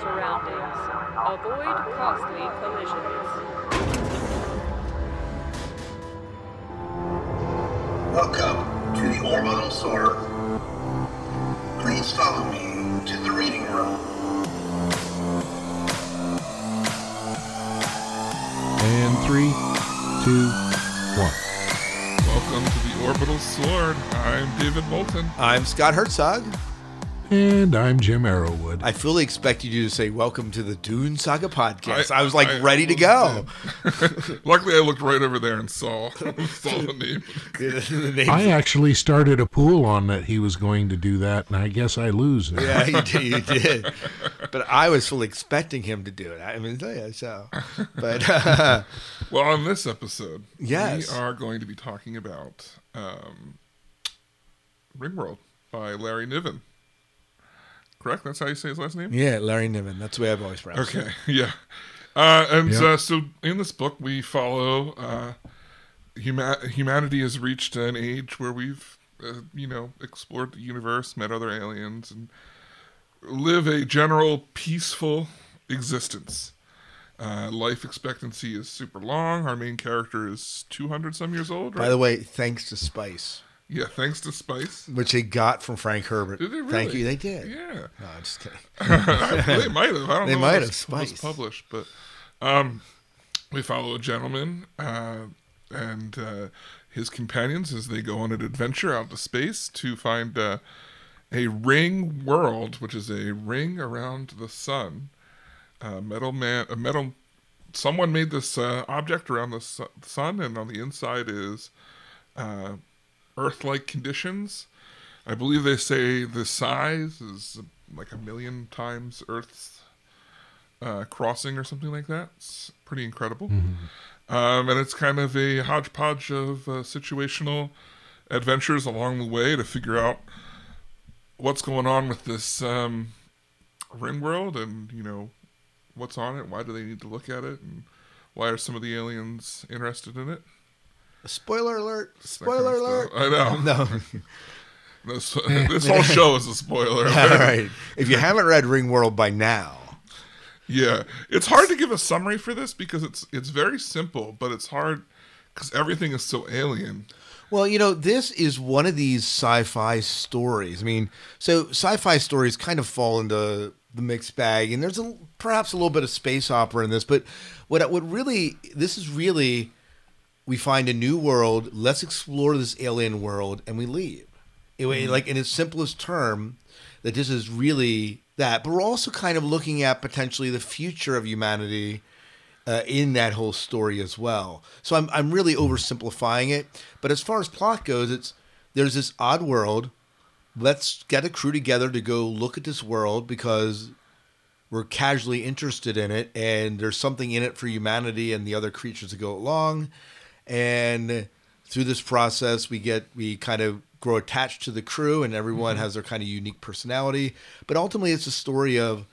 surroundings. Avoid costly collisions. Welcome to the Orbital Sword. Please follow me to the reading room. And three, two, one. Welcome to the Orbital Sword. I'm David Moulton. I'm Scott Herzog. And I'm Jim Arrowwood. I fully expected you to say, Welcome to the Dune Saga podcast. I, I- was like I ready to go. Luckily, I looked right over there and saw, saw the name. The name's- I actually started a pool on that he was going to do that, and I guess I lose. now. yeah, you did, you did. But I was fully expecting him to do it. I mean, yeah, so. But uh, Well, on this episode, Yes. we are going to be talking about um, Ringworld by Larry Niven. Correct? That's how you say his last name? yeah, Larry Niven. That's the way I've always pronounced it. Okay, yeah. Uh, and Yeah. uh, so in this book, we follow uh, huma- humanity has reached an age where we've, uh, you know, explored the universe, met other aliens, and live a general peaceful existence. Uh, life expectancy is super long. Our main character is 200 some years old, right? By the way, thanks to Spice, yeah, thanks to Spice. which they got from Frank Herbert. Did they Thank you. They did. Yeah. No, I'm just kidding. they might have. I don't They know. They might have, it's- was published, but um, we follow a gentleman uh, and uh, his companions as they go on an adventure out to space to find uh, a ring world, which is a ring around the sun. Uh, metal man, a metal. Someone made this uh, object around the su- sun, and on the inside is uh, Earth-like conditions. I believe they say the size is like a million times Earth's uh, crossing or something like that. It's pretty incredible. Um, and it's kind of a hodgepodge of uh, situational adventures along the way to figure out what's going on with this um, ring world and, you know, what's on it, why do they need to look at it, and why are some of the aliens interested in it. Spoiler alert. That kind of Spoiler alert. I know. No. This, this whole show is a spoiler. All right. If you haven't read Ringworld by now, Yeah, it's hard to give a summary for this because it's it's very simple, but it's hard because everything is so alien. Well, you know, this is one of these sci-fi stories. I mean, so sci-fi stories kind of fall into the mixed bag, and there's a, perhaps a little bit of space opera in this. But what what really this is really, we find a new world. Let's explore this alien world, and we leave. It, Like in its simplest term, that this is really that. But we're also kind of looking at potentially the future of humanity uh, in that whole story as well. So I'm I'm really oversimplifying it, but as far as plot goes, it's there's this odd world. Let's get a crew together to go look at this world because we're casually interested in it, and there's something in it for humanity and the other creatures that go along. And through this process, we get we kind of grow attached to the crew, and everyone mm-hmm. has their kind of unique personality. But ultimately, it's a story of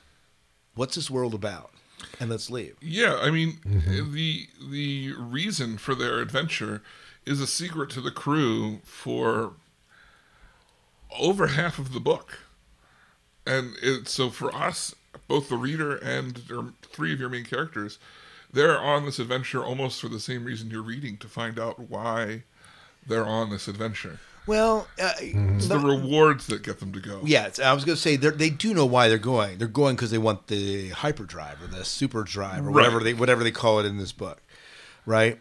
what's this world about, and let's leave. Yeah, I mean mm-hmm. uh, the the reason for their adventure is a secret to the crew for over half of the book, and it, so for us, both the reader and or three of your main characters, they're on this adventure almost for the same reason you're reading to find out why they're on this adventure. Well, uh, It's the rewards that get them to go. yeah, I was going to say they're- they do know why they're going. They're going because they want the hyperdrive or the super drive or Right. whatever they whatever they call it in this book, right?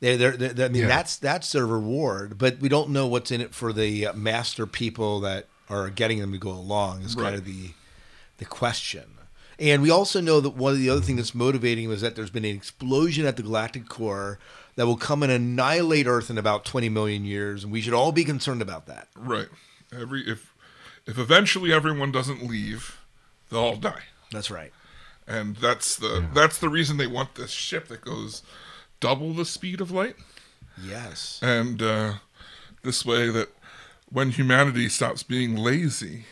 They, they're, they're, I mean, Yeah. that's that's their reward, but we don't know what's in it for the uh, master people that are getting them to go along. Is Right. kind of the the question. And we also know that one of the other things that's motivating was that there's been an explosion at the galactic core that will come and annihilate Earth in about 20 million years, and we should all be concerned about that. Right. Every if if eventually everyone doesn't leave, they'll all die. That's right. and that's the that's the reason they want this ship that goes double the speed of light Yes. and uh, this way that when humanity stops being lazy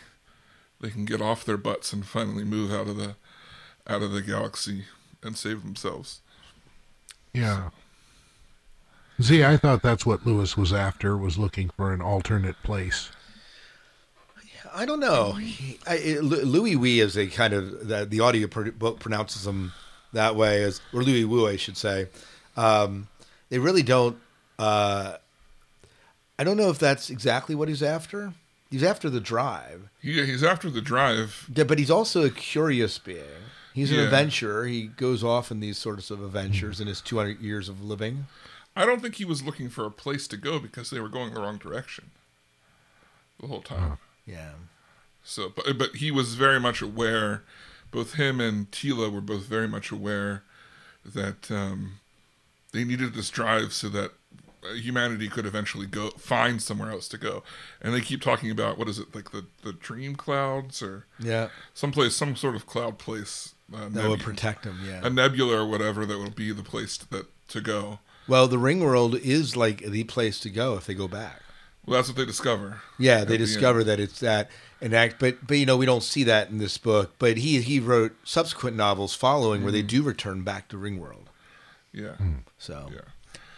they can get off their butts and finally move out of the out of the galaxy and save themselves Yeah. See, I thought that's what Lewis was after, was looking for an alternate place. I don't know. He, I, it- Louis Wee is a kind of the, the audio pro- book pronounces him that way as or Louis Wu, I should say. Um, they really don't. Uh, I don't know if that's exactly what he's after. He's after the drive, He, he's after the drive. Yeah, but he's also a curious being. He's an Yeah. adventurer. He goes off in these sorts of adventures in his 200 years of living. I don't think he was looking for a place to go because they were going the wrong direction the whole time. Yeah. So, but, but he was very much aware. Both him and Teela were both very much aware that um, they needed this drive so that humanity could eventually go find somewhere else to go. And they keep talking about what is it like the the dream clouds or Yeah. someplace, some sort of cloud place. Uh, That nebu- would protect him. Yeah. a nebula or whatever that will be the place that to go. Well, the ring world is like the place to go if they go back. Well, that's what they discover. Yeah, they the discover end. that it's that and act, but but you know we don't see that in this book. But he he wrote subsequent novels following where they do return back to Ringworld. Yeah, So, yeah.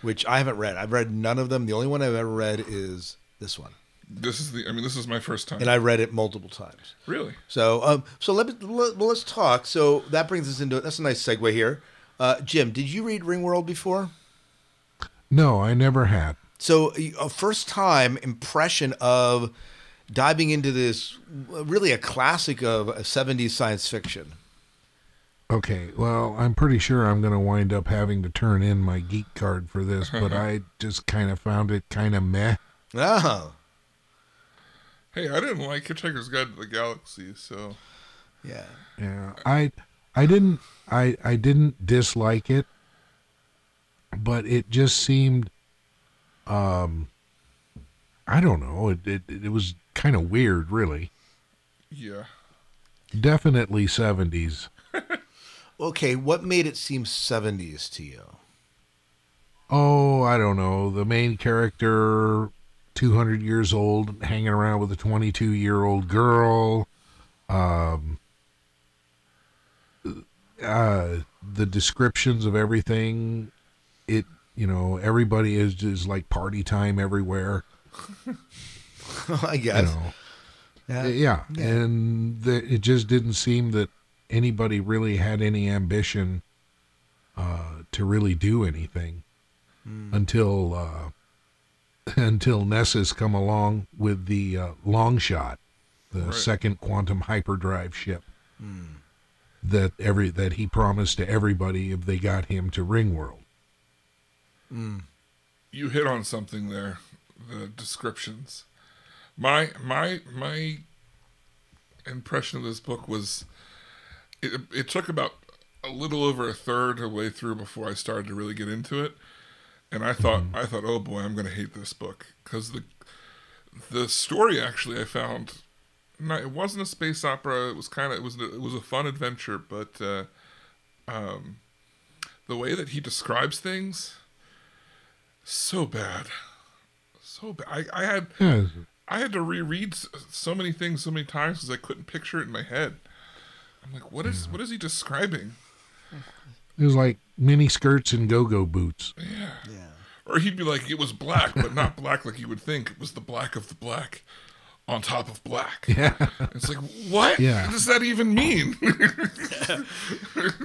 Which I haven't read. I've read none of them. The only one I've ever read is this one, This is the. I mean, this is my first time. and I read it multiple times. really. So um so let me let, well, let's talk. So that brings us into that's a nice segue here. Uh, Jim, did you read Ringworld before? No, I never had. So a first time impression of diving into this really a classic of a 70s science fiction. Okay, well, I'm pretty sure I'm going to wind up having to turn in my geek card for this, but I just kind of found it kind of meh. Oh, Hey, I didn't like Hitchhiker's Guide to the Galaxy, so yeah. Yeah, I I didn't I I didn't dislike it, but it just seemed um I don't know, it it, it was kind of weird, really. yeah. Definitely 70s. Okay, what made it seem 70s to you? Oh, I don't know. The main character, 200 years old, hanging around with a 22 year old girl. Um, uh, the descriptions of everything, it, you know, everybody is just like party time everywhere. I You guess. know, Yeah. yeah. And the, it just didn't seem that anybody really had any ambition uh, to really do anything until uh, until Nessus come along with the uh, long shot, the Right. second quantum hyperdrive ship that every that he promised to everybody if they got him to Ringworld. You hit on something there. The descriptions. My my my impression of this book was it it took about a little over a third of the way through before I started to really get into it. And I thought I thought, oh boy, I'm going to hate this book because the the story actually I found no, it wasn't a space opera. It was kind of it was it was a fun adventure, but uh, um, the way that he describes things, so bad, so bad. I, I had I had to reread so many things so many times because I couldn't picture it in my head. I'm like, what is what is he describing? it was like mini skirts and go-go boots. Yeah. Yeah. Or he'd be like, it was black, but not black like you would think. It was the black of the black on top of black. Yeah. It's like, what? Yeah. What does that even mean?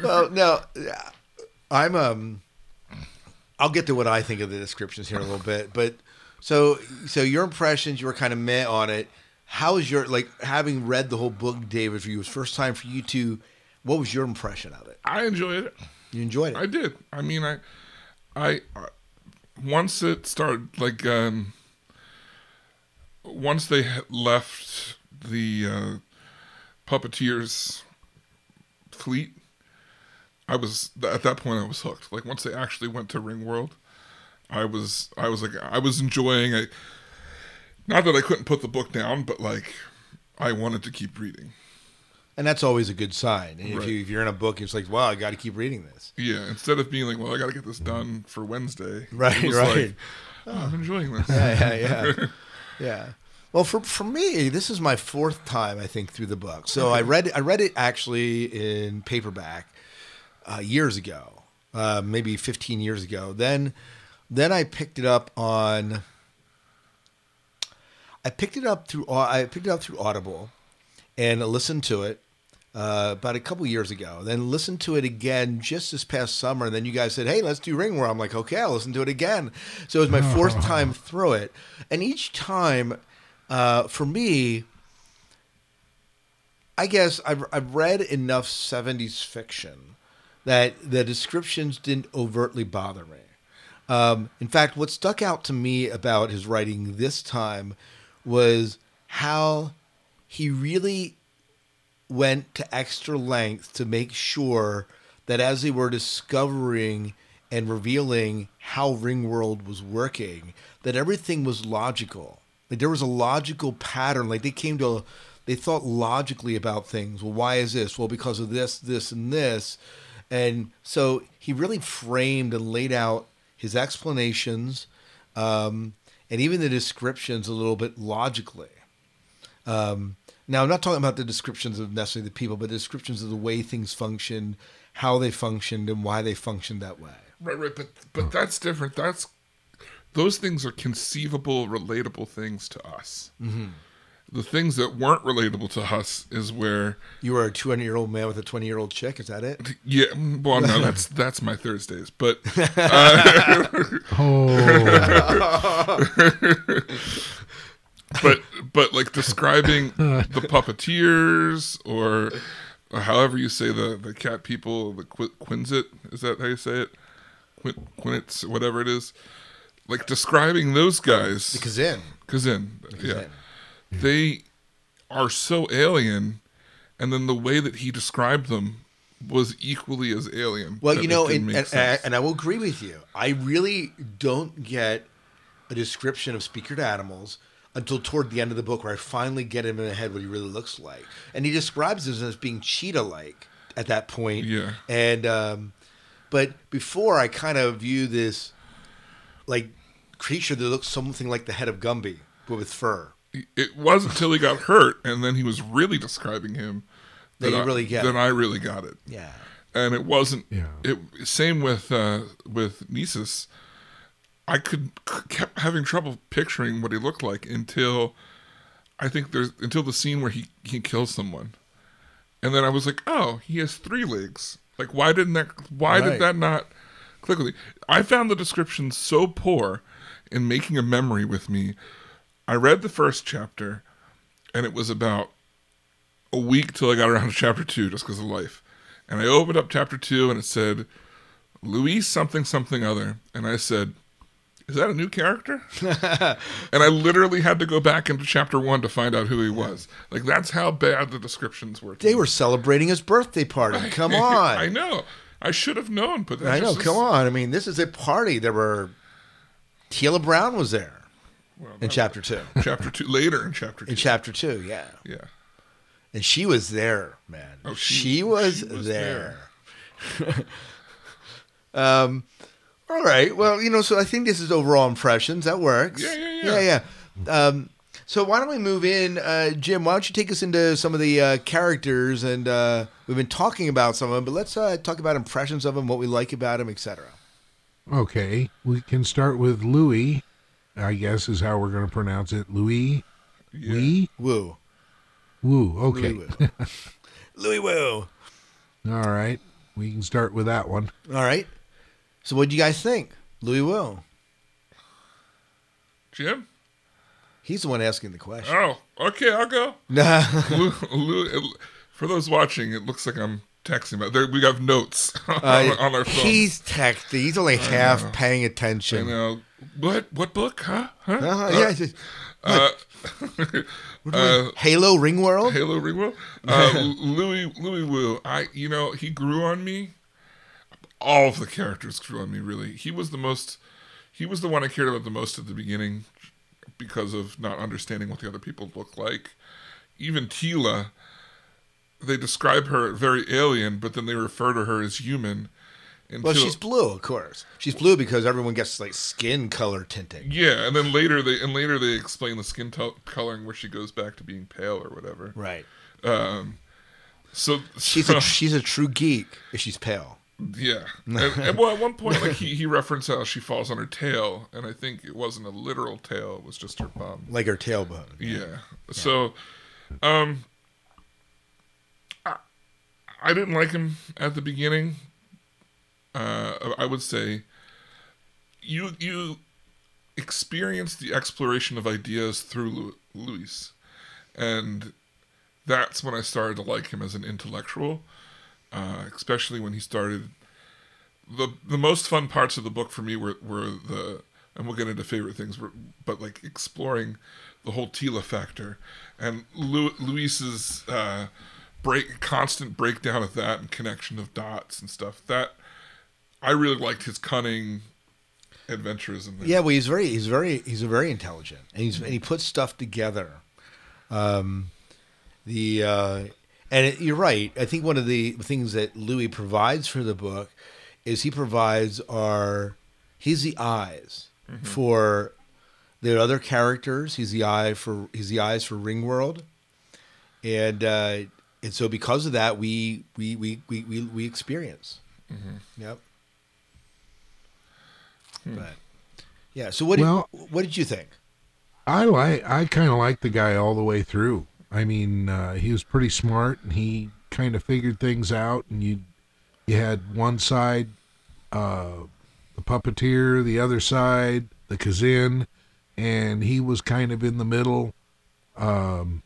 well, no, I'm um, I'll get to what I think of the descriptions here in a little bit, but so so your impressions, you were kind of meh on it. How is your like having read the whole book, David? For you, it was first time for you to. What was your impression of it? I enjoyed it. You enjoyed it. I did. I mean, I, I, I once it started like um, once they left the uh, puppeteers fleet, I was at that point I was hooked. Like once they actually went to Ringworld, I was I was like I was enjoying. I not that I couldn't put the book down, but like I wanted to keep reading. and that's always a good sign. And if, you, if you're in a book, it's like, wow, I got to keep reading this. Yeah, instead of being like, well, I got to get this done for Wednesday. Right, right. Like, oh, I'm enjoying this. yeah, yeah, yeah. yeah. Well, for for me, this is my fourth time I think through the book. So I read I read it actually in paperback uh, years ago, uh, maybe 15 years ago. Then then I picked it up on. I picked it up through I picked it up through Audible, and listened to it uh, about a couple years ago. Then listened to it again just this past summer. And then you guys said, "Hey, let's do Ringworm." I'm like, "Okay, I'll listen to it again." So it was my fourth time through it, and each time, uh, for me, I guess I've, I've read enough 70s fiction that the descriptions didn't overtly bother me. Um, in fact, what stuck out to me about his writing this time was how he really went to extra length to make sure that as they were discovering and revealing how Ringworld was working, that everything was logical. Like there was a logical pattern. Like they came to, a, they thought logically about things. Well, why is this? Well, because of this, this, and this. And so he really framed and laid out his explanations um, and even the descriptions a little bit logically. Um, now, I'm not talking about the descriptions of necessarily the people, but the descriptions of the way things function, how they functioned, and why they functioned that way. Right, right, but but that's different. That's those things are conceivable, relatable things to us. Mm-hmm. The things that weren't relatable to us is where, You were a 200 year old man with a 20 year old chick. Is that it? yeah. Well, no, that's that's my Thursdays, but uh, Oh, but but like describing the puppeteers or, or however you say the the cat people, the Qu- Quinzit is that how you say it? Quin- Quinits, whatever it is. Like describing those guys. Because in. Kzin, yeah, Kzin. They are so alien, and then the way that he described them was equally as alien. Well, you know, didn't and, and, and I will agree with you. I really don't get a description of speaker to animals until toward the end of the book, where I finally get him in the head what he really looks like, and he describes us as being cheetah-like at that point. Yeah. And um, but before I kind of view this like creature that looks something like the head of Gumby, but with fur. It wasn't until he got hurt, and then he was really describing him That you I, really get Then it. I really got it, Yeah. and it wasn't. Yeah. It same with uh, with Nessus. I could kept having trouble picturing what he looked like until I think there's until the scene where he he kills someone, and then I was like, oh, he has three legs. Like, why didn't that? Why Right. did that not click with me? I found the description so poor in making a memory with me. I read the first chapter, and it was about a week till I got around to chapter two, just because of life. And I opened up chapter two, and it said Louis something something other, and I said, "Is that a new character?" and I literally had to go back into chapter one to find out who he was. Like that's how bad the descriptions were. They me. were celebrating his birthday party. Come on. I know. I should have known, but I know. just Come on. I mean, this is a party. There were Teela Brown was there Well, in that- chapter two. chapter two later in chapter two. In chapter two, yeah, yeah. and she was there, man. Oh, she, she- was, she was there. um, all right. Well, you know, so I think this is overall impressions. That works. Yeah, yeah, yeah, yeah. yeah. Um, so why don't we move in, uh, Jim? Why don't you take us into some of the uh, characters? And uh, we've been talking about some of them, but let's uh, talk about impressions of them, what we like about them, etc. okay. We can start with Louis. I guess is how we're going to pronounce it. Louis. Yeah. Louis. Woo. Woo. Okay. Louis Woo. Louis Woo. All right. We can start with that one. All right. So what do you guys think? Louis Will. Jim? He's the one asking the question. Oh, okay, I'll go. Nah. Lou, Lou, for those watching, it looks like I'm texting, but we have notes on, Uh, on our phone. he's texting. He's only half paying You attention. know, what what book? Huh? Huh? Uh-huh, yeah. it's just- Uh, uh, Halo Ring World. Halo Ringworld. Uh, Louis Louis Wu. I you know he grew on me. All of the characters grew on me. Really, he was the most. He was the one I cared about the most at the beginning, because of not understanding what the other people look like. Even Teela, they describe her very alien, but then they refer to her as human. Until, Well, she's blue, of course. She's blue because everyone gets like skin color tinting. yeah, and then later they and later they explain the skin to- coloring where she goes back to being pale or whatever. Right. Um, so She's a she's a true geek if she's pale. Yeah, and, and well, at one point, like he, he referenced how she falls on her tail, and I think it wasn't a literal tail; it was just her bum. Like her tailbone. Yeah. So, um, I, I didn't like him at the beginning. Uh, I would say you you experience the exploration of ideas through Lu- Louis, and that's when I started to like him as an intellectual, uh, especially when he started. the The most fun parts of the book for me were were the and we'll get into favorite things, but like exploring the whole Teela factor and Lu- Louis's uh, break constant breakdown of that and connection of dots and stuff. That I really liked his cunning adventures in there. Yeah, well, he's very, he's very, he's a very intelligent, and he's and he puts stuff together. Um, the uh, and it, you're right. I think one of the things that Louis provides for the book is he provides our he's the eyes for the other characters. He's the eye for he's the eyes for Ringworld, and uh, and so because of that, we we we we we, we experience. Yep. But yeah. So what? Well- did, what did you think? I like I kind of like the guy all the way through. I mean, uh, he was pretty smart and he kind of figured things out. And you you had one side, uh, the puppeteer, the other side, the Kzin, and he was kind of in the middle, um,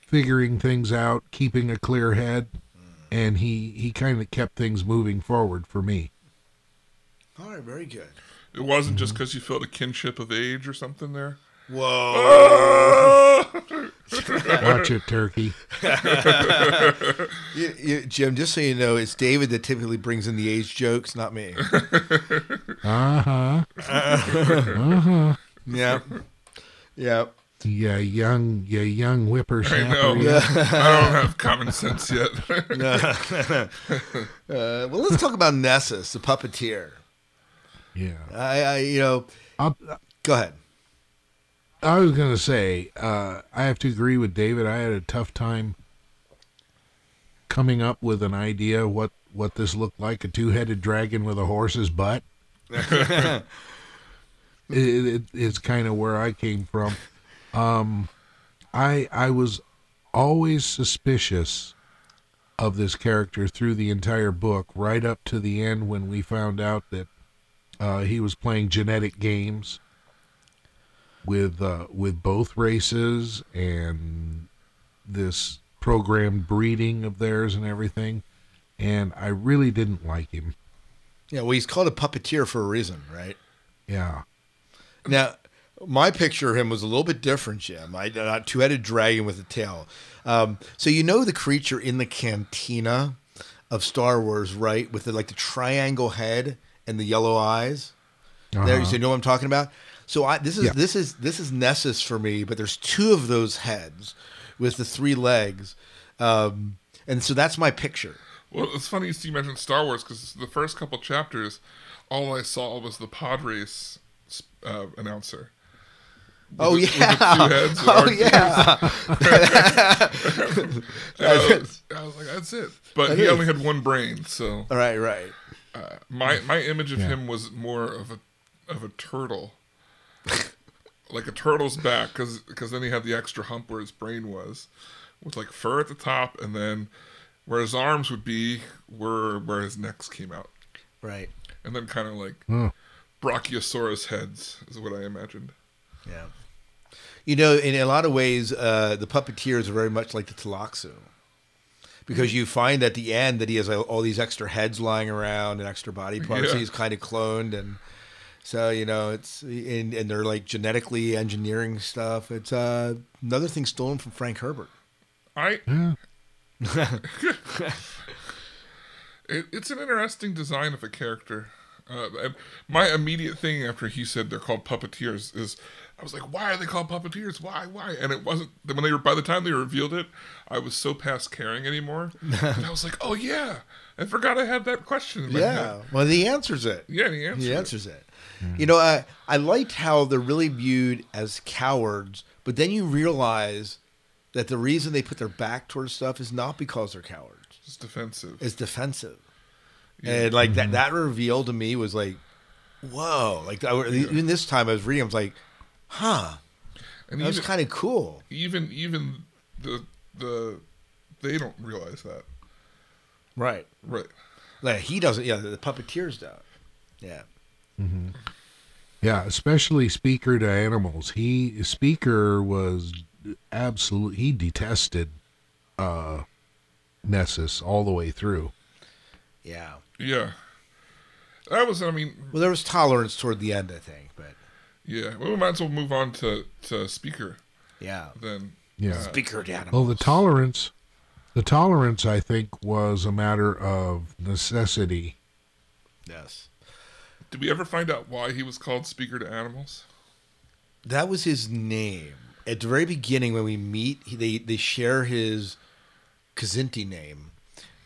figuring things out, keeping a clear head, and he he kind of kept things moving forward for me. All right. Very good. It wasn't just because you felt a kinship of age or something there. Whoa. Watch it, Turkey. You- you- Jim, just so you know, it's David that typically brings in the age jokes, not me. Uh huh. Uh huh. yeah. Yeah. Yeah, young, yeah, young I whippersnapper. know. you. I don't have common sense yet. Uh, well, let's talk about Nessus, the puppeteer. Yeah. I, I you know, I'll, go ahead. I was gonna say, uh, I have to agree with David. I had a tough time coming up with an idea what what this looked like a two-headed dragon with a horse's butt. it, it, it's kind of where I came from. Um, I I was always suspicious of this character through the entire book, right up to the end when we found out that uh, he was playing genetic games with uh, with both races and this programmed breeding of theirs and everything. And I really didn't like him. Yeah, well, he's called a puppeteer for a reason, right? Yeah. Now, my picture of him was a little bit different, Jim. I not two-headed dragon with a tail. Um, so you know the creature in the cantina of Star Wars, right? With the, like the triangle head and the yellow eyes. There, Uh-huh. so you know what I'm talking about. So I this is Yeah. this is this is Nessus for me, but there's two of those heads with the three legs, um, and so that's my picture. well, it's funny you mentioned Star Wars because the first couple chapters, all I saw was the pod race uh, announcer. Oh the- yeah, with the two heads oh R2s. yeah. I, was, I was like, that's it. But That he is. only had one brain, so All right, right. My my image of Yeah. him was more of a of a turtle, like a turtle's back, because because then he had the extra hump where his brain was, with like fur at the top, and then where his arms would be were where his necks came out, Right. and then kind of like Oh. Brachiosaurus heads is what I imagined. Yeah. You know, in a lot of ways, uh, the puppeteers are very much like the Tleilaxu. Because you find at the end that he has all these extra heads lying around and extra body parts. Yeah. He's kind of cloned, and so you know it's and, and they're like genetically engineering stuff. It's uh, another thing stolen from Frank Herbert. I Yeah. it, it's an interesting design of a character. Uh, my immediate thing after he said they're called puppeteers is, I was like, why are they called puppeteers? Why, why? And it wasn't when they were by the time they revealed it, I was so past caring anymore. and I was like, oh yeah, I forgot I had that question. Yeah. head. Well, he answers it. yeah, he answered. He it. answers it. You know, I I liked how they're really viewed as cowards, but then you realize that the reason they put their back towards stuff is not because they're cowards. It's defensive. It's defensive. And like that that reveal to me was like, whoa! Like I, even this time I was reading, I was like, huh, And that was kind of cool. even even the the they don't realize that. Right. Right. Like he doesn't. Yeah, the puppeteers don't. Yeah. Yeah, especially Speaker to animals. He Speaker was absolute. He detested uh, Nessus all the way through. Yeah. Yeah. That was I mean, Well, there was tolerance toward the end, I think, but yeah. Well, we might as well move on to, to speaker yeah. then. Yeah. Speaker to animals. Well, the tolerance, the tolerance, I think, was a matter of necessity. Yes. Did we ever find out why he was called speaker to animals? That was his name. At the very beginning, when we meet, he, they they share his Kzinti name,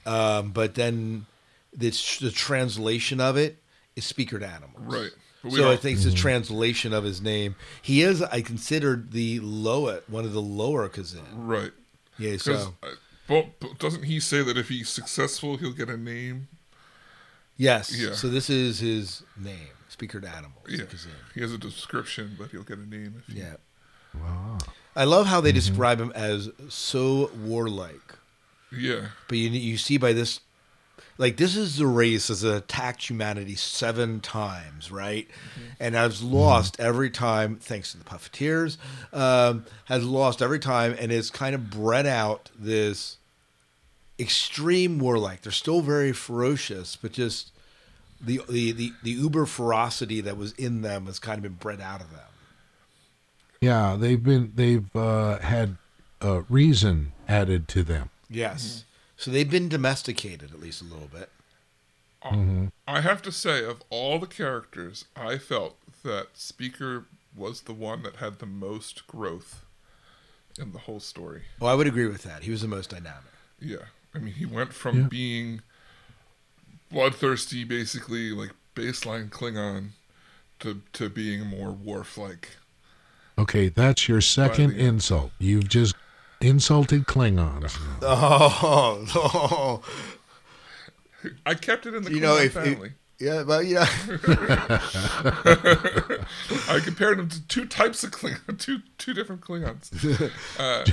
um, but then the, the translation of it is Speaker to Animals. Right. We So I think it's a translation of his name. He is, I considered the lower one of the lower Kzin. right. Yeah. So uh, well, but doesn't he say that if he's successful, he'll get a name? yes. Yeah. So this is his name, Speaker to Animals. Yeah. Kzin. He has a description, but he'll get a name. If he, Yeah. Wow. I love how they mm-hmm. describe him as so warlike. Yeah. But you you see by this, like this is the race that's attacked humanity seven times, right? And has lost every time, thanks to the puppeteers, um, has lost every time, and it's kind of bred out this extreme warlike. They're still very ferocious, but just the the the, the uber ferocity that was in them has kind of been bred out of them. Yeah, they've been they've uh, had uh, reason added to them. Yes. So they've been domesticated at least a little bit. Um, mm-hmm. I have to say, of all the characters, I felt that Speaker was the one that had the most growth in the whole story. Oh, I would agree with that. He was the most dynamic. Yeah. I mean, he went from Yeah. being bloodthirsty, basically like baseline Klingon, to to being more Worf like. Okay, that's your second insult. You've just insulted Klingons. Oh, oh. I kept it in the you Klingon know, if, if family. yeah, but yeah, I compared them to two types of Klingon, two two different Klingons. Uh,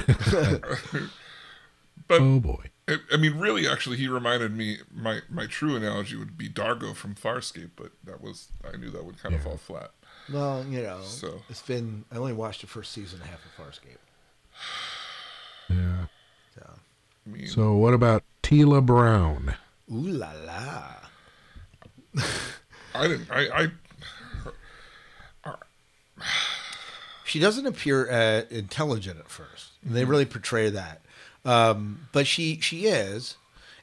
but Oh boy. I, I mean, really, actually, he reminded me. My my true analogy would be Dargo from Farscape, but that was I knew that would kind of fall flat. well, you know, So- it's been. I only watched the first season and a half of Farscape. Yeah. So, I mean, So what about Teela Brown? ooh la la. I didn't. I, I She doesn't appear uh, intelligent at first. And They really portray that, um, but she she is,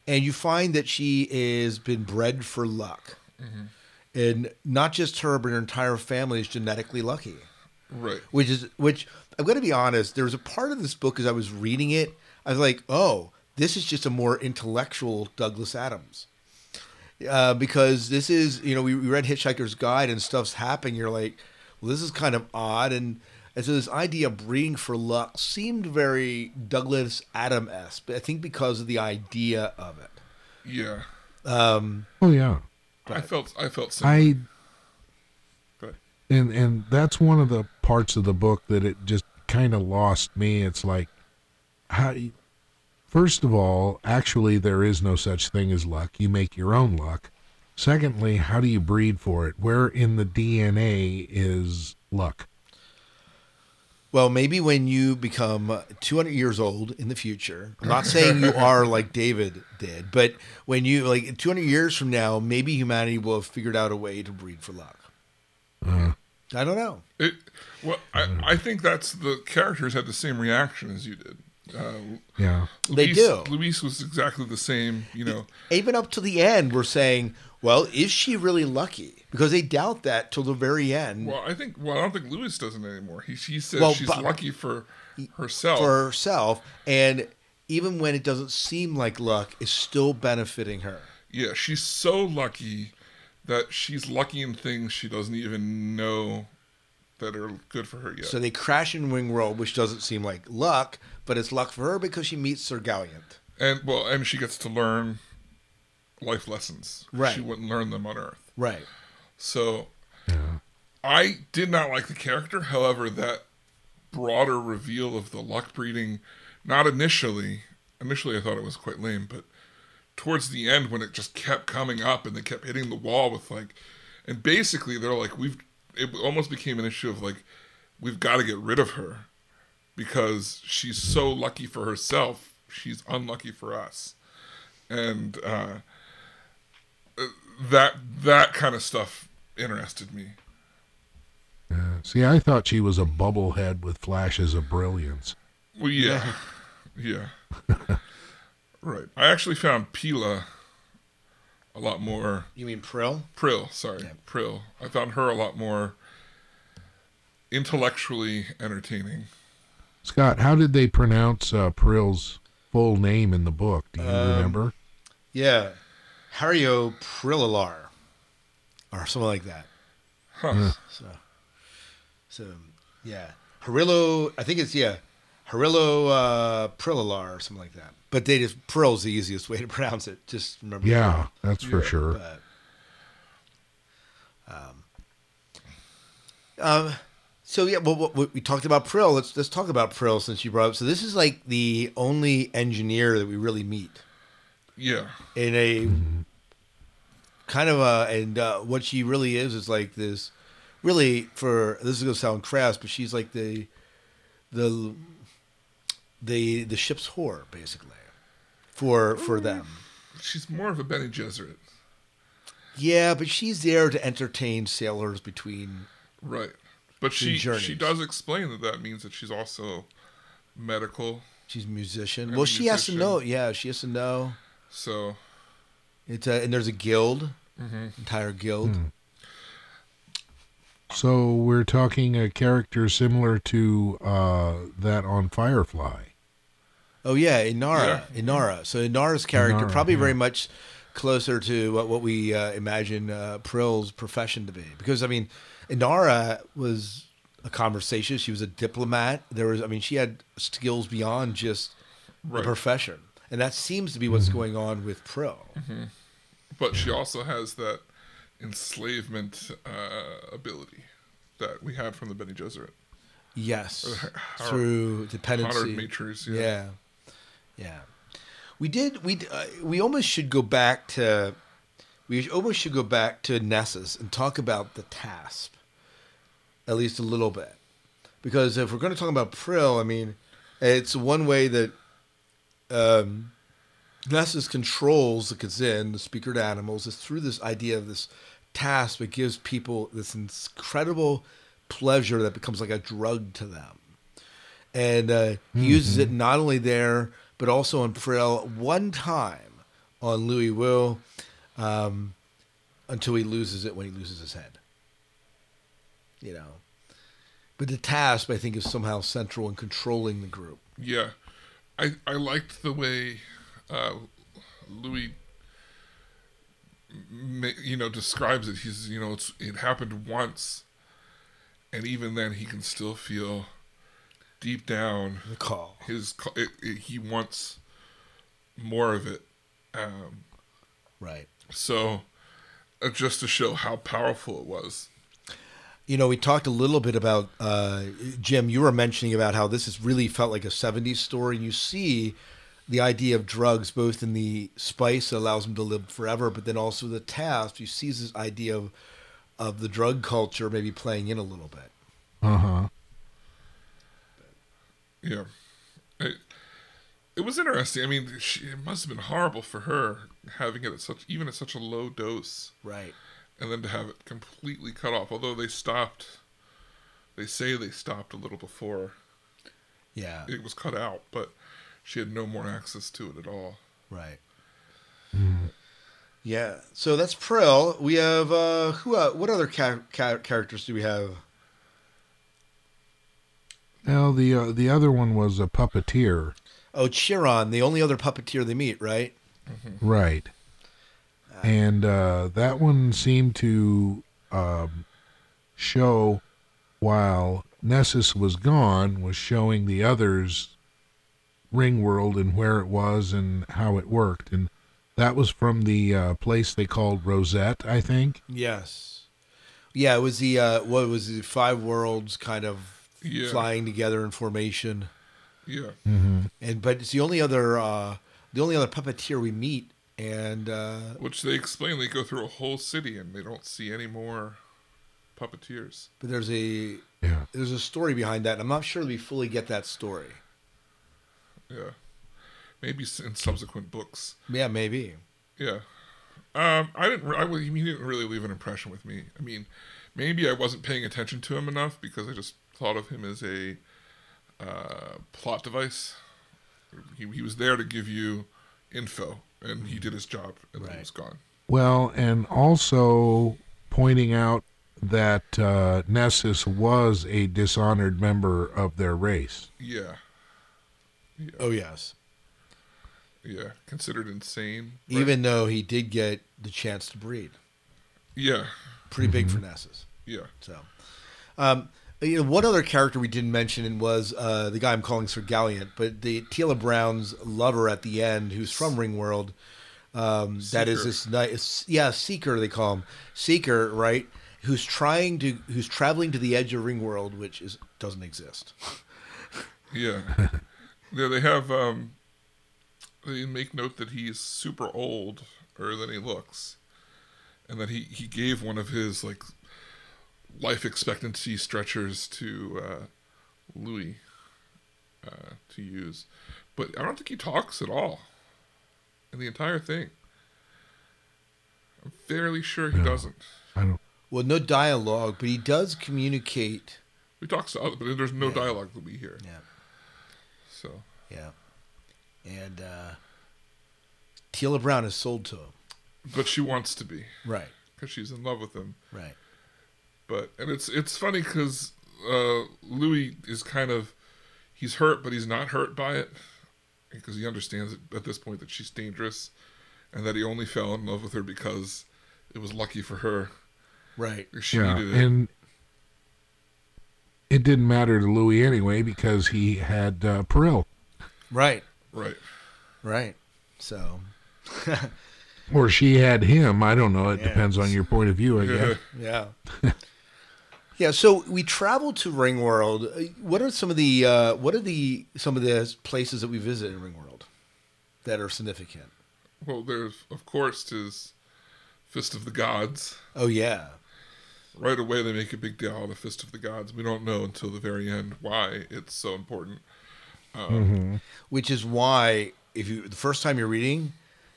and you find that she is been bred for luck, and not just her, but her entire family is genetically lucky. Right. which is which I'm going to be honest. There was a part of this book as I was reading it, I was like, oh, this is just a more intellectual Douglas Adams. Uh, because this is, you know, we, we read Hitchhiker's Guide and stuff's happening. You're like, well, this is kind of odd. And, and so this idea of breeding for luck seemed very Douglas Adam esque, but I think because of the idea of it. Yeah. Um, Oh yeah. I felt. I felt. Similar. I Go ahead. And and that's one of the parts of the book that it just kind of lost me. It's like how first of all, actually there is no such thing as luck. You make your own luck. Secondly, how do you breed for it? Where in the DNA is luck? Well, maybe when you become uh, 200 years old in the future, I'm not saying you are like David did, but when you, like 200 years from now, maybe humanity will have figured out a way to breed for luck. I don't know. It, well, I, I think that's the characters had the same reaction as you did. Uh, Yeah. They Louis, do. Louis was exactly the same. You know, Even up to the end, we're saying, well, is she really lucky? Because they doubt that till the very end well, I think. Well, I don't think Louis doesn't anymore. He he says Well, she's but- lucky for herself. for herself. And even when it doesn't seem like luck, is still benefiting her. yeah, she's so lucky that she's lucky in things she doesn't even know that are good for her yet. So they crash in Ringworld, which doesn't seem like luck, but it's luck for her because she meets Sir Galliant. and well, and she gets to learn life lessons. Right. She wouldn't learn them on Earth. Right. So I did not like the character. However, that broader reveal of the luck breeding, not initially. Initially, I thought it was quite lame, but towards the end, when it just kept coming up and they kept hitting the wall with like, and basically they're like, we've. It almost became an issue of like, we've got to get rid of her because she's so lucky for herself. She's unlucky for us, and uh, that that kind of stuff interested me. See, I thought she was a bubblehead with flashes of brilliance. Well, yeah, yeah, right. I actually found Pila a lot more. You mean Prill? Prill, sorry, Yeah. Prill. I found her a lot more intellectually entertaining. Scott, how did they pronounce uh, Prill's full name in the book? Do you Um, remember? Yeah. Hario Prillar. Or something like that. Huh. So, so yeah. Harillo, I think it's, yeah. Harillo uh, Prillar or something like that. But they just, Prill's the easiest way to pronounce it. Just remember. Yeah, that's for sure. But, um, um, so yeah, well, what, what we talked about Prill. Let's let's talk about Prill since you brought up. So this is like the only engineer that we really meet Yeah, in a kind of a and uh, what she really is is like this. Really, for this is gonna sound crass, but she's like the the the the ship's whore basically for for them. she's more of a Bene Gesserit, Yeah, but she's there to entertain sailors between. right? But she she does explain that that means that she's also medical. She's a musician. Well, a she has to know. Yeah, she has to know. So It's a, and there's a guild, Mm-hmm. entire guild. So we're talking a character similar to uh, that on Firefly. Oh yeah, Inara. Inara. So Inara's character Inara, probably yeah. very much closer to what, what we uh, imagine uh, Prill's profession to be. Because I mean, Inara was a conversation. She was a diplomat. There was, I mean, she had skills beyond just the profession, and that seems to be what's Mm-hmm. going on with Prill. but she also has that enslavement uh, ability that we had from the Bene Gesserit. Yes, Har- through dependency. Yeah. Yeah, yeah. We did. We uh, we almost should go back to. We almost should go back to Nessus and talk about the Tasp, at least a little bit, because if we're going to talk about Prill, I mean, it's one way that um, Nessus controls the Kzin, the speakered animals, is through this idea of this Tasp but gives people this incredible pleasure that becomes like a drug to them. And uh, he uses it not only there, but also on Prill one time on Louis Will um, until he loses it when he loses his head. You know. But the Tasp, I think, is somehow central in controlling the group. Yeah, I I liked the way uh, Louis, ma- you know, describes it. He's you know it's it happened once, and even then he can still feel deep down The call. his it, it, he wants more of it. Um, Right. so uh, just to show how powerful it was. You know, we talked a little bit about uh, Jim. You were mentioning about how this has really felt like a '70s story, and you see the idea of drugs both in the spice that allows them to live forever, but then also the Tasp. You see this idea of of the drug culture maybe playing in a little bit. Uh huh. Yeah. It, it was interesting. I mean, she, it must have been horrible for her having it at such even at such a low dose, Right. and then to have it completely cut off. Although they stopped, they say they stopped a little before Yeah. it was cut out, but she had no more access to it at all. Right. Yeah. So that's Prill. We have uh, who? Uh, what other ca- ca- characters do we have? Now the uh, the other one was a puppeteer, Oh, Chiron, the only other puppeteer they meet, right? right? And uh, that one seemed to um, show while Nessus was gone was showing the others ring world and where it was and how it worked and That was from the uh, place they called Rosette, I think. Yes. Yeah, it was the uh, what was the five worlds kind of Yeah. flying together in formation, Yeah. and but it's the only other uh, the only other puppeteer we meet, and uh, Which they explain they go through a whole city and they don't see any more puppeteers. but there's a Yeah. there's a story behind that. and I'm not sure we fully get that story. Yeah. Maybe in subsequent books. Yeah, maybe. Yeah. Um, I didn't. re- I, wa- he didn't really leave an impression with me. I mean, maybe I wasn't paying attention to him enough because I just thought of him as a uh, plot device. He, he was there to give you info, and he did his job, and then he was gone. Well, and also pointing out that uh, Nessus was a dishonored member of their race. Yeah. Oh yes. Yeah. Considered insane. but- Even though he did get the chance to breed, Yeah. pretty big for Nessus. Yeah. So, um, you know, one other character we didn't mention was uh, the guy I'm calling Sir Galliant, but the Teela Brown's lover at the end, who's from Ringworld. Um, that is Seeker. this nice, yeah, Seeker they call him Seeker, right? Who's trying to, who's traveling to the edge of Ringworld, which is doesn't exist. Yeah. yeah, they have um they make note that he's super old or than he looks. And that he, he gave one of his like life expectancy stretchers to uh Louis uh to use. But I don't think he talks at all in the entire thing. I'm fairly sure he No. doesn't. I don't. Well, no dialogue, but he does communicate. He talks to other but there's no Yeah. dialogue that we hear. Yeah, So yeah, and uh, Teela Brown is sold to him. but she wants to be Right, because she's in love with him. right. but and it's it's funny because uh, Louis is kind of he's hurt, but he's not hurt by it because he understands at this point that she's dangerous, and that he only fell in love with her because it was lucky for her. Right. She Yeah, needed it. and it didn't matter to Louis anyway because he had uh, Prill, Right. right. Right. So, or she had him. I don't know. It Yeah. depends on your point of view, I guess. yeah. yeah, so we traveled to Ringworld. Uh, What are some of the uh, what are the some of the places that we visited in Ringworld that are significant? well, there's of course his Fist of the Gods. Oh yeah. Right away, they make a big deal out of the Fist of the Gods. We don't know until the very end why it's so important. Um, mm-hmm. Which is why if you the first time you're reading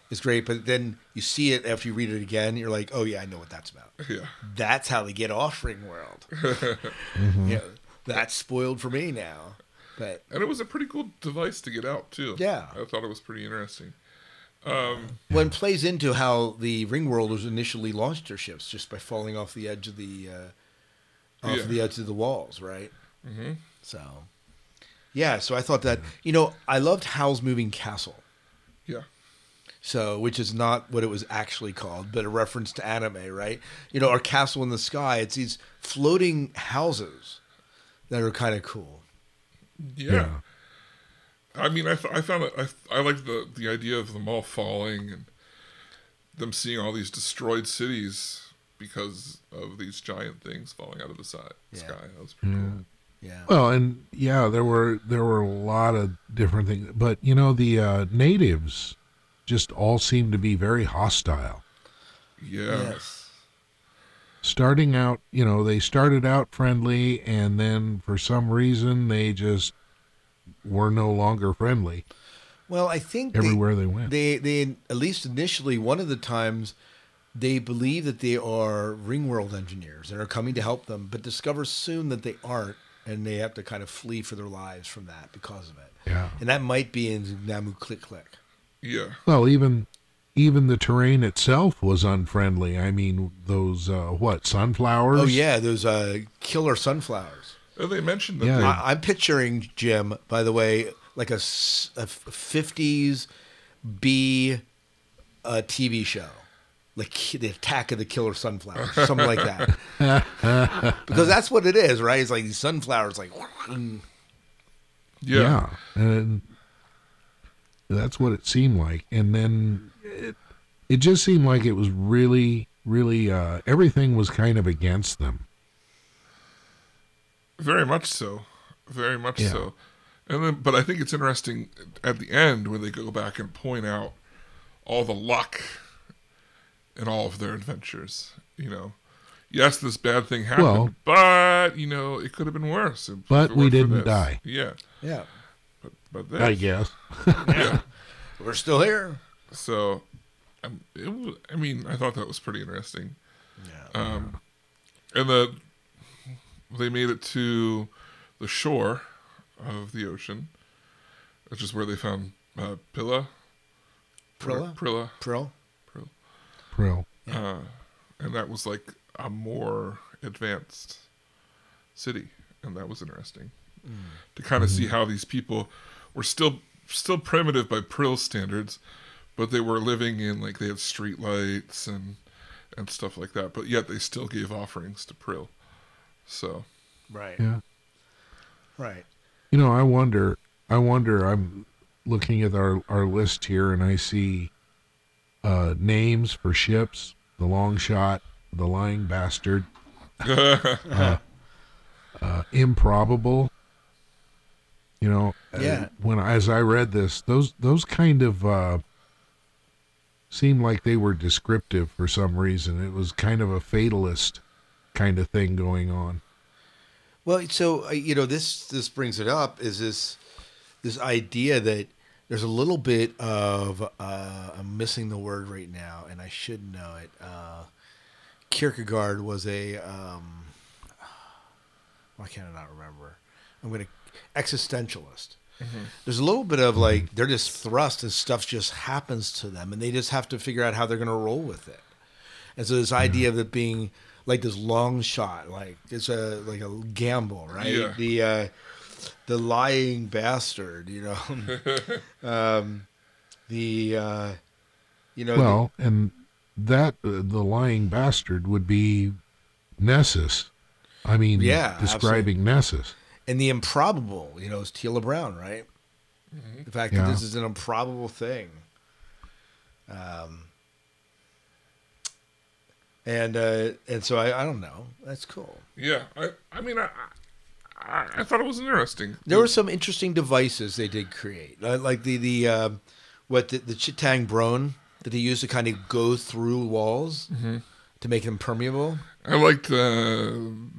is great, but then you see it after you read it again, you're like, "Oh yeah, I know what that's about." Yeah. That's how they get off Ringworld. Mm-hmm. Yeah. That's spoiled for me now. But And it was a pretty cool device to get out too. Yeah. I thought it was pretty interesting. When it plays into how the Ringworlders initially launched their ships just by falling off the edge of the uh, off Yeah. the edge of the walls, right? Mm-hmm. So, yeah. So I thought that you know I loved Howl's Moving Castle. Yeah. So, which is not what it was actually called, but a reference to anime, right? You know, our castle in the sky. It's these floating houses that are kind of cool. Yeah. I mean, I, th- I found it. I, I like the the idea of them all falling and them seeing all these destroyed cities because of these giant things falling out of the side, Yeah. sky. That was pretty cool. Yeah. Well, and yeah, there were there were a lot of different things, but you know the uh, natives just all seemed to be very hostile. Yeah. Yes. Starting out, you know, they started out friendly, and then for some reason they just were no longer friendly Well, I think they- everywhere they went. They they at least initially one of the times they believe that they are Ringworld engineers and are coming to help them, but discover soon that they aren't, and they have to kind of flee for their lives from that because of it. Yeah. And that might be in Namu Click Click. Yeah. Well, even even the terrain itself was unfriendly. I mean, those uh, what sunflowers? Oh yeah, those uh, killer sunflowers. And they mentioned that Yeah. they, I, I'm picturing Jim, by the way, like a 50s B uh, TV show, like the Attack of the Killer Sunflowers, something like that. because that's what it is, right? It's like these sunflowers, like yeah. yeah, and that's what it seemed like. And then it, it just seemed like it was really, really uh, everything was kind of against them. Very much so. Very much Yeah. so. And then, but I think it's interesting at the end when they go back and point out all the luck in all of their adventures. You know, yes, this bad thing happened, Well- but you know, it could have been worse. if- if But it we didn't die. Yeah, Yeah. but but this, I guess. yeah. We're still here. So, um, it I mean, I thought that was pretty interesting. Yeah. Um, and the they made it to the shore of the ocean, which is where they found uh, Pilla. Prilla? Prilla. Pro? Prill. Uh, and that was like a more advanced city, and that was interesting to kind of see how these people were still still primitive by Prill standards, but they were living in like they had street lights and and stuff like that, but yet they still gave offerings to Prill. So Right. Yeah. Right. You know, I wonder. I wonder. I'm looking at our our list here, and I see uh, names for ships: the Long Shot, the Lying Bastard, uh, uh, Improbable. You know, uh, Yeah. when as I read this, those those kind of uh, seemed like they were descriptive for some reason. It was kind of a fatalist kind of thing going on. Well, so uh, you know, this this brings it up is this this idea that there's a little bit of uh, I'm missing the word right now, and I should know it. Uh, Kierkegaard was a um, why can't I not remember? I'm gonna existentialist. There's a little bit of like they're just thrust and stuff just happens to them, and they just have to figure out how they're gonna roll with it. And so this idea of it being like this long shot, like it's a like a gamble, right? Yeah. The uh, the lying bastard, you know. um, the uh, you know. Well, and that uh, the lying bastard would be Nessus. I mean, Yeah, describing Nessus. and the improbable, you know, is Teela Brown, right? The fact that this is an improbable thing. Um. And uh, and so I, I don't know. That's cool. yeah, I I mean I I, I thought it was interesting. There were some interesting devices they did create, Uh, like the the uh, what the, the Chiltang Brone that they used to kind of go through walls to make them permeable. I liked uh,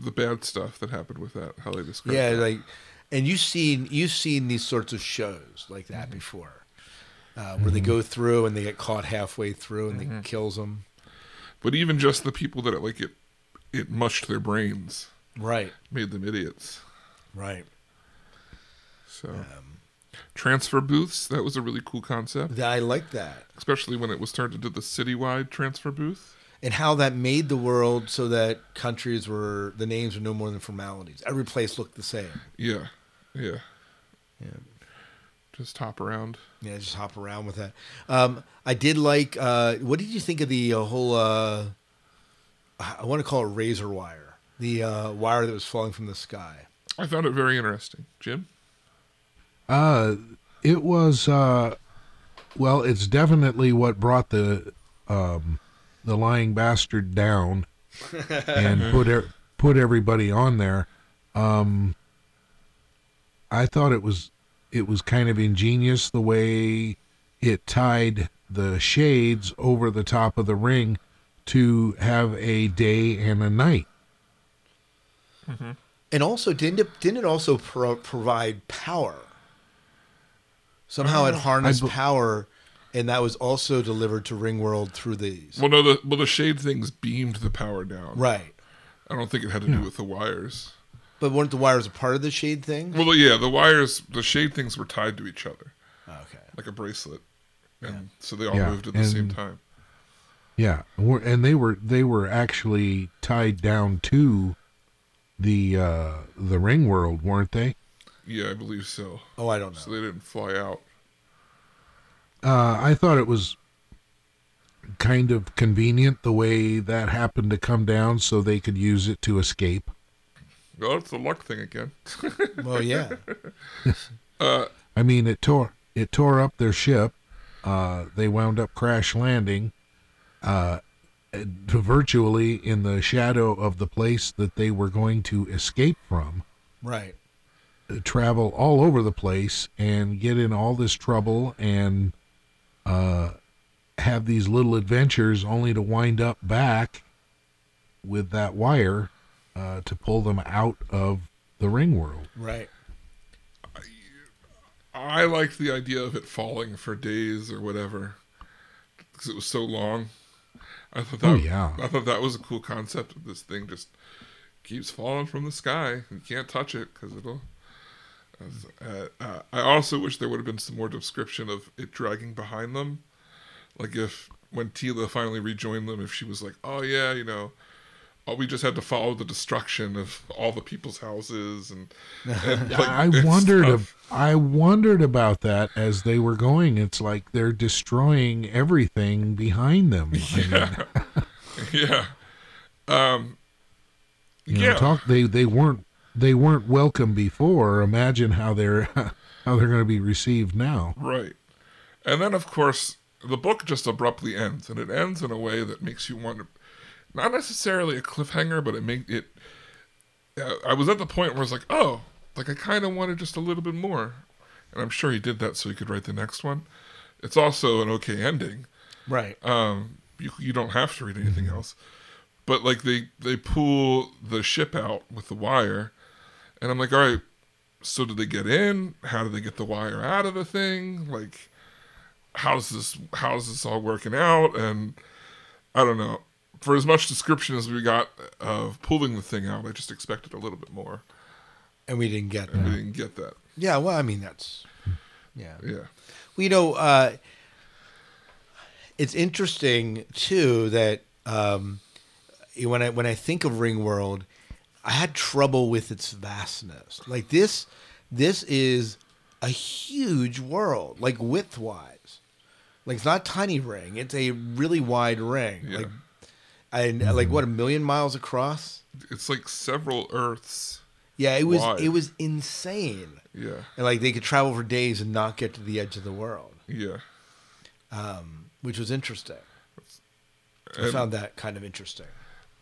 the bad stuff that happened with that. How they described. Yeah, that. like, and you've seen you've seen these sorts of shows like that before, uh, where they go through and they get caught halfway through and they kills them. But even just the people that it, like it it mushed their brains, Right, made them idiots. right. So Um, transfer booths that was a really cool concept, I like that, especially when it was turned into the citywide transfer booth. and how that made the world so that countries were the names were no more than formalities. Every place looked the same. Yeah, yeah, Yeah. Just hop around. Yeah, just hop around with that. Um, I did like. Uh, what did you think of the uh, whole? Uh, I want to call it razor wire, the uh, wire that was falling from the sky. I found it very interesting, Jim. Uh, it was uh, well, it's definitely what brought the um, the lying bastard down and put er- put everybody on there. Um, I thought it was it was kind of ingenious the way it tied the shades over the top of the ring to have a day and a night. Mm-hmm. And also, didn't it, didn't it also pro- provide power? Somehow it ah, harnessed I power, and that was also delivered to Ringworld through these. Well, no, the well the shade things beamed the power down. Right, I don't think it had to do with the wires. But weren't the wires a part of the shade thing? Well, yeah, the wires, the shade things were tied to each other Okay. like a bracelet, and so they all Yeah, moved at the same time. Yeah, and and they were they were actually tied down to the uh, the ring world, weren't they? Yeah, I believe so. Oh, I don't know. So they didn't fly out. Uh, I thought it was kind of convenient the way that happened to come down, so they could use it to escape. Well, it's the luck thing again. Well, yeah. Uh, I mean, it tore it tore up their ship. Uh, they wound up crash landing, uh, virtually in the shadow of the place that they were going to escape from, Right. travel all over the place and get in all this trouble and uh, have these little adventures only to wind up back with that wire uh, to pull them out of the ring world. Right. I like the idea of it falling for days or whatever because it was so long. I thought that Oh, yeah. I thought that was a cool concept of this thing just keeps falling from the sky. You can't touch it because it'll. Uh, uh, I also wish there would have been some more description of it dragging behind them, like if when Teela finally rejoined them, if she was like, "Oh yeah, you know, we just had to follow the destruction of all the people's houses and." and like, I wondered. stuff. ab- I wondered about that as they were going. It's like they're destroying everything behind them. I mean, yeah. Um. you know, yeah. talk. They they weren't they weren't welcome before. Imagine how they're how they're going to be received now. Right. And then, of course, the book just abruptly ends, and it ends in a way that makes you wonder. Not necessarily a cliffhanger, but it made it. Uh, I was at the point where I was like, oh, like I kind of wanted just a little bit more, and I'm sure he did that so he could write the next one. It's also an okay ending. Right. Um, you you don't have to read anything else, but like they they pull the ship out with the wire, and I'm like, all right, so did they get in? How did they get the wire out of the thing? Like, how's this how's this all working out? And I don't know. For as much description as we got of pulling the thing out, I just expected a little bit more, And we didn't get and that. we didn't get that. Yeah. Well, I mean, that's. Yeah. Yeah, Well, you know, uh, it's interesting too that um, when I when I think of Ringworld, I had trouble with its vastness. Like this, this is a huge world, like width wise. Like it's not tiny ring; it's a really wide ring. Yeah. Like, and like what a million miles across. it's like several Earths. Yeah, it was Wide. it was insane. Yeah, And like they could travel for days and not get to the edge of the world, yeah. um, which was interesting. I found that kind of interesting.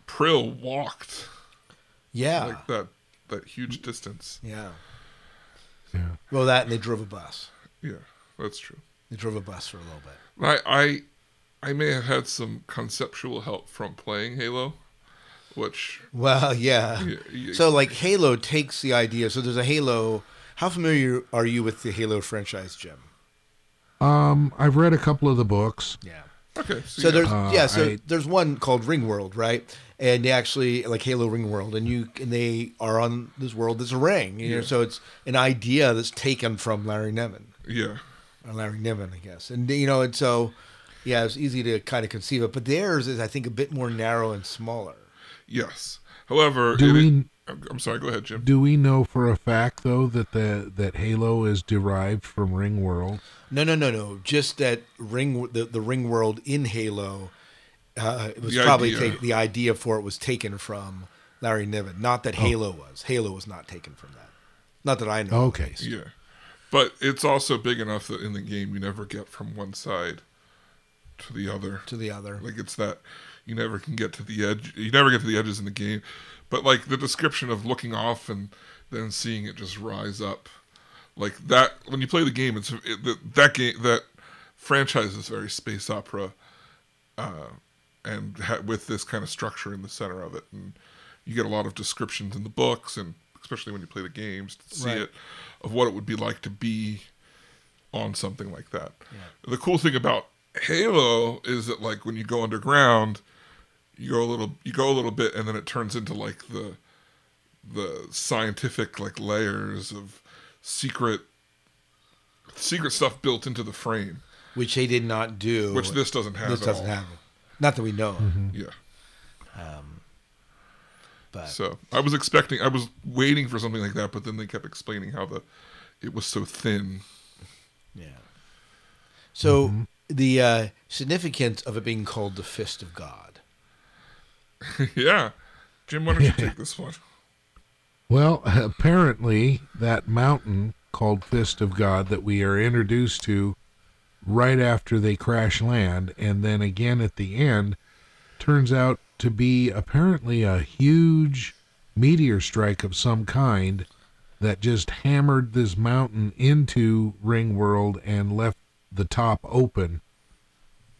Prill walked Yeah. like that that huge distance. yeah. Yeah. Well, that and they drove a bus. Yeah, that's true. They drove a bus for a little bit. I I I may have had some conceptual help from playing Halo, which Well, yeah. Yeah, yeah. So, like, Halo takes the idea. So, there's a Halo. How familiar are you with the Halo franchise, Jim? Um, I've read a couple of the books. Yeah. okay. So, So yeah. there's Uh, yeah, so I- there's one called Ring World, right? And they actually like Halo Ring World, and you and they are on this world that's a ring. You know, so it's an idea that's taken from Larry Niven. yeah, or Larry Niven, I guess. And you know, and so yeah, it's easy to kind of conceive it. But theirs is, I think, a bit more narrow and smaller. yes. However, Do it- we I'm I'm sorry. Go ahead, Jim. do we know for a fact though that the that Halo is derived from Ringworld? No, no, no, no. Just that ring, the, the ring world in Halo, uh, it was The probably idea. take, the idea for it was taken from Larry Niven. Not that Halo was. Halo was not taken from that. Not that I know. Okay. Yeah, but it's also big enough that in the game you never get from one side to the other. To the other. Like it's that you never can get to the edge. You never get to the edges in the game. But like the description of looking off and then seeing it just rise up, like that. When you play the game, it's it, that- that game that franchise is very space opera, uh, and ha- with this kind of structure in the center of it, and you get a lot of descriptions in the books, and especially when you play the games to see Right. it of what it would be like to be on something like that. The cool thing about Halo is that like when you go underground, you go a little you go a little bit and then it turns into like the the scientific like layers of secret secret stuff built into the frame, Which they did not do. which this doesn't have. this at doesn't all. have. Not that we know. of. Mm-hmm. Yeah. Um, but So I was expecting, I was waiting for something like that, but then they kept explaining how the it was so thin. yeah. So mm-hmm. The uh, significance of it being called the Fist of God. yeah, Jim, why don't you take this one? Well, apparently that mountain called Fist of God that we are introduced to right after they crash land, and then again at the end, turns out to be apparently a huge meteor strike of some kind that just hammered this mountain into Ringworld and left the top open,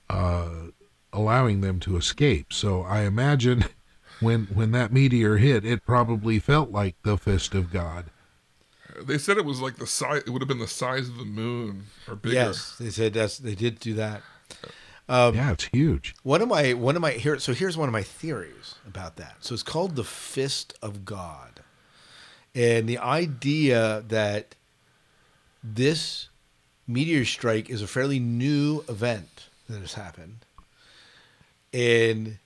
uh, allowing them to escape. So I imagine when when that meteor hit, it probably felt like the fist of God. They said it was like the size. It would have been the size of the moon or bigger. Yes, they said that's they did do that. yeah, it's huge. One of my one of my here so here's one of my theories about that. So it's called the fist of God. And the idea that this meteor strike is a fairly new event that has happened and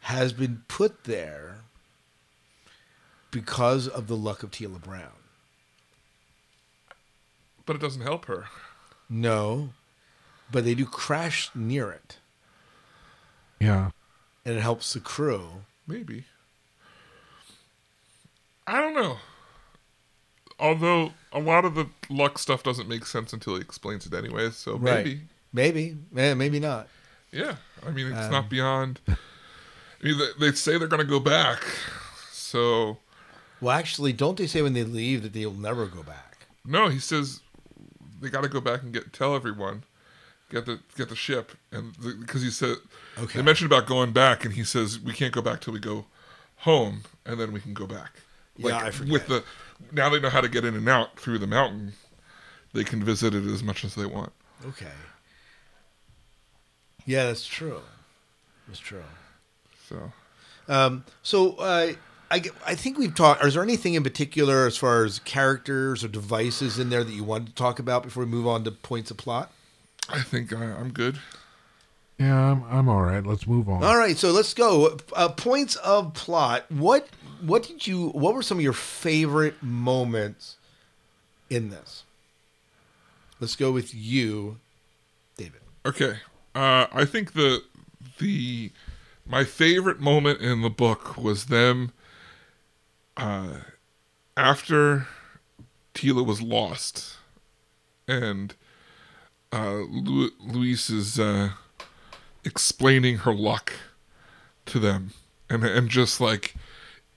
has been put there because of the luck of Teela Brown. But it doesn't help her. No, but they do crash near it Yeah. and it helps the crew. Maybe. I don't know. Although a lot of the luck stuff doesn't make sense until he explains it anyway. So maybe. Maybe. Eh, maybe not. Yeah. I mean, it's Um, not beyond. I mean, they, they say they're going to go back. So, Well, actually, don't they say when they leave that they'll never go back? no, he says they got to go back and get tell everyone. Get the get the ship and because he said Okay. they mentioned about going back and he says we can't go back till we go home and then we can go back. Yeah, I forget. With the now they know how to get in and out through the mountain, they can visit it as much as they want. Okay. Yeah, that's true. That's true. So Um, so uh, I, I think we've talked. Is there anything in particular as far as characters or devices in there that you wanted to talk about before we move on to points of plot? I think I, I'm good. Yeah, I'm, I'm all right. Let's move on. All right, so let's go. Uh, points of plot. What what did you? What were some of your favorite moments in this? Let's go with you, David. Okay. Uh, I think the the my favorite moment in the book was them uh, after Teela was lost, and uh, Lu- Louis is uh, explaining her luck to them, and and just like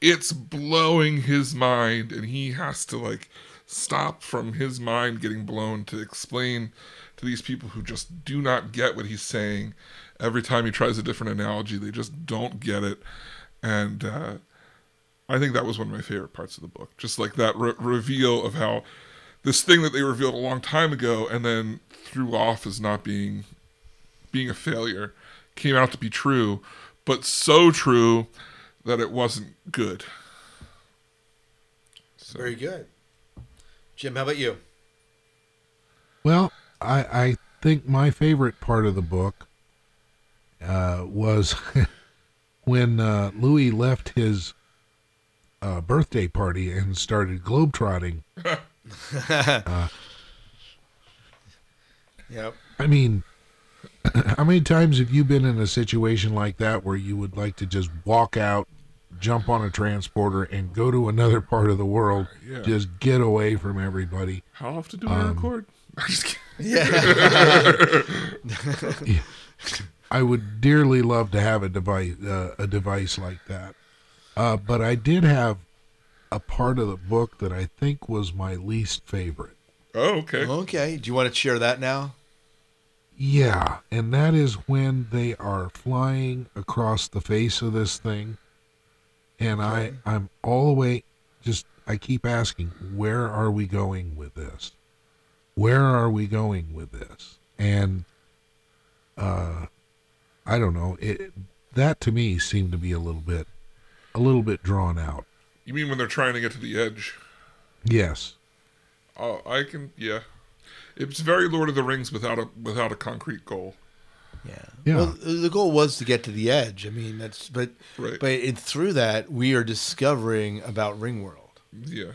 it's blowing his mind, and he has to like stop from his mind getting blown to explain to these people who just do not get what he's saying. Every time he tries a different analogy, they just don't get it, and uh, I think that was one of my favorite parts of the book. Just like that re- reveal of how this thing that they revealed a long time ago and then threw off as not being being a failure came out to be true, but so true that it wasn't good. So, Very good, Jim. How about you? Well, I, I think my favorite part of the book uh, was when uh, Louis left his uh, birthday party and started globetrotting. Yep. I mean, how many times have you been in a situation like that where you would like to just walk out, jump on a transporter, and go to another part of the world? Yeah. Just get away from everybody. How often do we Um, record? I'm just kidding. Yeah. I would dearly love to have a device, uh, a device like that. Uh, but I did have a part of the book that I think was my least favorite. Oh, okay. okay. Do you want to share that now? Yeah, and that is when they are flying across the face of this thing, and I I'm all the way just I keep asking where are we going with this? Where are we going with this? And uh I don't know, it that to me seemed to be a little bit a little bit drawn out. You mean when they're trying to get to the edge? Yes. Oh, I can. Yeah, it's very Lord of the Rings without a without a concrete goal. Yeah. Yeah. Well, the goal was to get to the edge. I mean, that's but Right. but it, through that we are discovering about Ringworld. Yeah,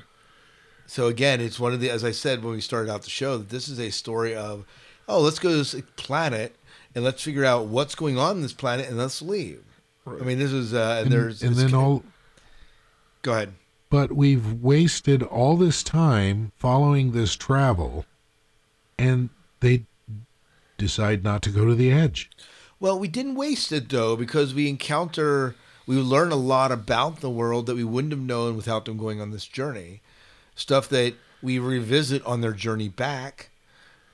So again, it's one of the as I said when we started out the show that this is a story of oh, let's go to this planet and let's figure out what's going on in this planet and let's leave. Right. I mean, this is uh, and, And, there's and then ca- all go ahead. but we've wasted all this time following this travel and they decide not to go to the edge. Well, we didn't waste it though because we encounter, we learn a lot about the world that we wouldn't have known without them going on this journey. Stuff that we revisit on their journey back,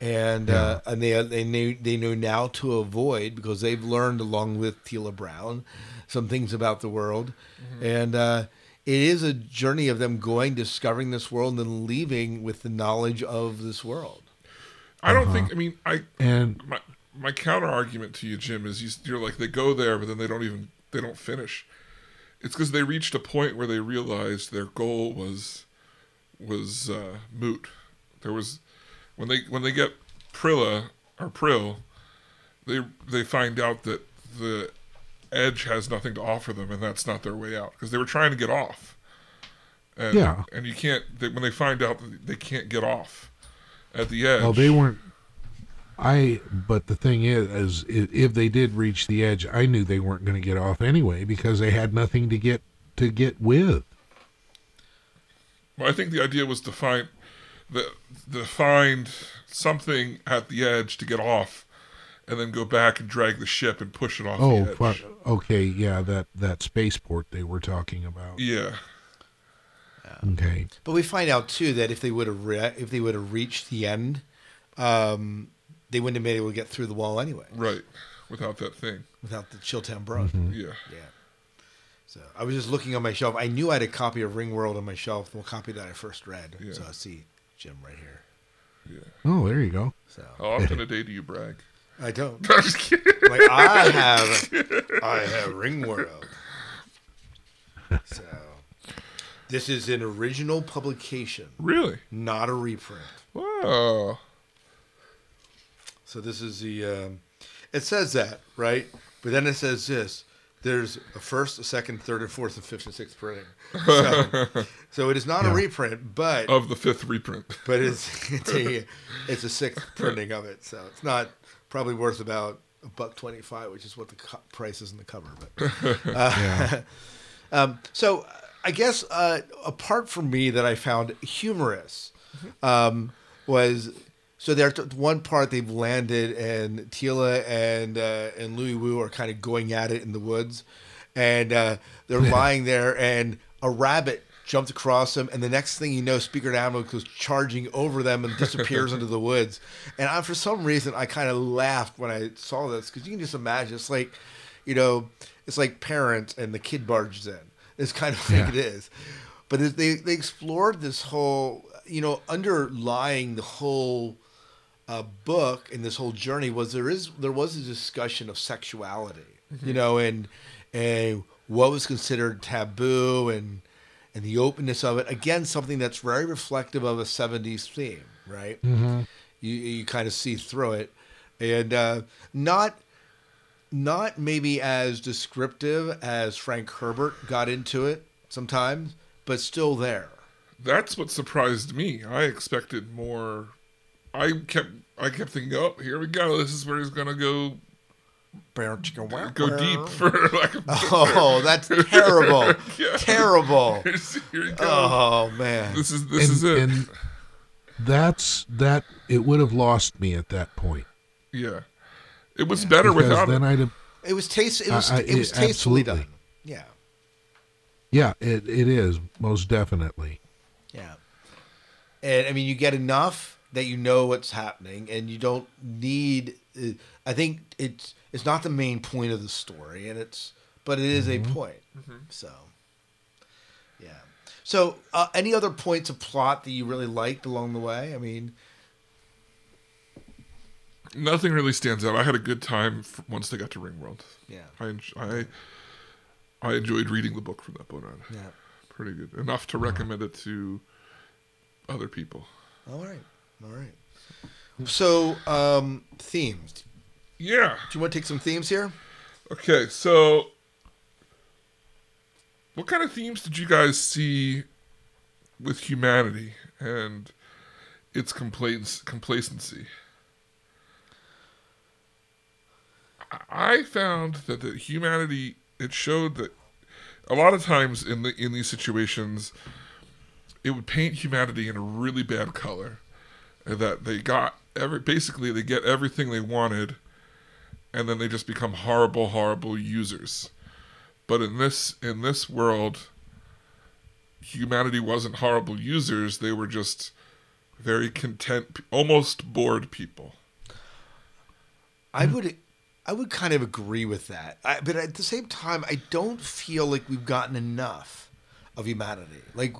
and uh, and they they know they know now to avoid because they've learned along with Teela Brown some things about the world, and uh, it is a journey of them going discovering this world and then leaving with the knowledge of this world. I don't think. I mean, I And my my counter argument to you, Jim, is you, you're like they go there, but then they don't even they don't finish. It's because they reached a point where they realized their goal was was uh, moot. There was when they when they get Prilla or Prill, they they find out that the edge has nothing to offer them, and that's not their way out because they were trying to get off. And, Yeah. and you can't. They, when they find out that they can't get off at the edge, well, they weren't. I. But the thing is, is if they did reach the edge, I knew they weren't going to get off anyway because they had nothing to get to get with. Well, I think the idea was to find the the find something at the edge to get off, and then go back and drag the ship and push it off Oh, the edge. okay, yeah, that that spaceport they were talking about. Yeah, Okay, But we find out too that if they would have re- if they would have reached the end, um, they wouldn't have been able to get through the wall anyway right. Without that thing. without the Chiltang Brone. Yeah. Yeah. So I was just looking on my shelf. I knew I had a copy of Ringworld on my shelf, the copy that I first read. Yeah. So I see Jim right here. Yeah. oh, there you go. So How often a day do you brag? I don't. I'm just kidding. Like I have, I have Ringworld. So this is an original publication, Really? not a reprint. Wow. So this is the. Um, it says that right, but then it says this. There's a first, a second, third, and fourth, and fifth, and sixth printing. So, so it is not a reprint, but Of the fifth reprint. but it's it's a it's a sixth printing of it. So it's not probably worth about a buck twenty five, which is what the co- price is in the cover. But uh, um, so I guess uh, a part for me that I found humorous um, was so there's one part they've landed and Teela and uh, and Louis Wu are kind of going at it in the woods, and uh, they're lying there and a rabbit jumped across them, and the next thing you know, Speaker-to-Animals goes charging over them and disappears into the woods. And I, for some reason, I kind of laughed when I saw this because you can just imagine it's like, you know, it's like parents and the kid barges in. It's kind of like Yeah. it is, but it, they they explored this whole, you know, underlying the whole uh, book and this whole journey was there is there was a discussion of sexuality, you know, and and what was considered taboo and and the openness of it. Again, something that's very reflective of a '70s theme, right? You you kind of see through it, and uh, not not maybe as descriptive as Frank Herbert got into it sometimes, but still there. That's what surprised me. I expected more. I kept I kept thinking, oh, here we go. This is where he's gonna go go deep for lack of Oh, that's terrible. Yeah. Terrible. here he. Oh man. This is this and, is it. and that's that. It would have lost me at that point. yeah, it was better without then it. I'd have. It was taste. It was. I- I- it was it- tastefully absolutely. done. Yeah. Yeah, it, it is most definitely. Yeah. And I mean, you get enough that you know what's happening, and you don't need. Uh, I think it's it's not the main point of the story, and it's but it is a point. So. Yeah. So, uh, any other points of plot that you really liked along the way? I mean, Nothing really stands out. I had a good time once they got to Ringworld. yeah, I enj- I I enjoyed reading the book from that point on. yeah. Pretty good. Enough to recommend it to other people. All right, all right. So, um, themes. Yeah. Do you want to take some themes here? Okay, so what kind of themes did you guys see with humanity and its complaints complacency? I- found that the humanity it showed that a lot of times in the in these situations it would paint humanity in a really bad color that they got every basically they get everything they wanted, and then they just become horrible, horrible users. But in this in this world, humanity wasn't horrible users; they were just very content, almost bored people. I would I would kind of agree with that. I, but at the same time, I don't feel like we've gotten enough of humanity. Like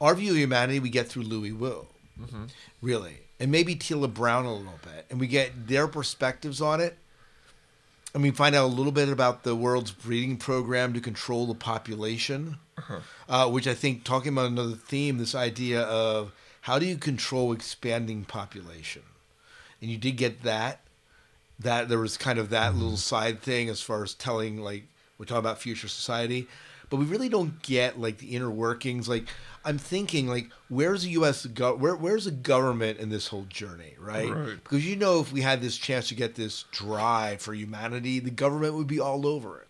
our view of humanity, we get through Louis Wu, really, and maybe Teela Brown a little bit, and we get their perspectives on it. And we find out a little bit about the world's breeding program to control the population, uh, which I think talking about another theme, this idea of how do you control expanding population, and you did get that that there was kind of that mm-hmm. little side thing as far as telling like we're talking about future society but we really don't get like the inner workings like i'm thinking like where's the us go- where, where's the government in this whole journey right? Right. because you know if we had this chance to get this drive for humanity the government would be all over it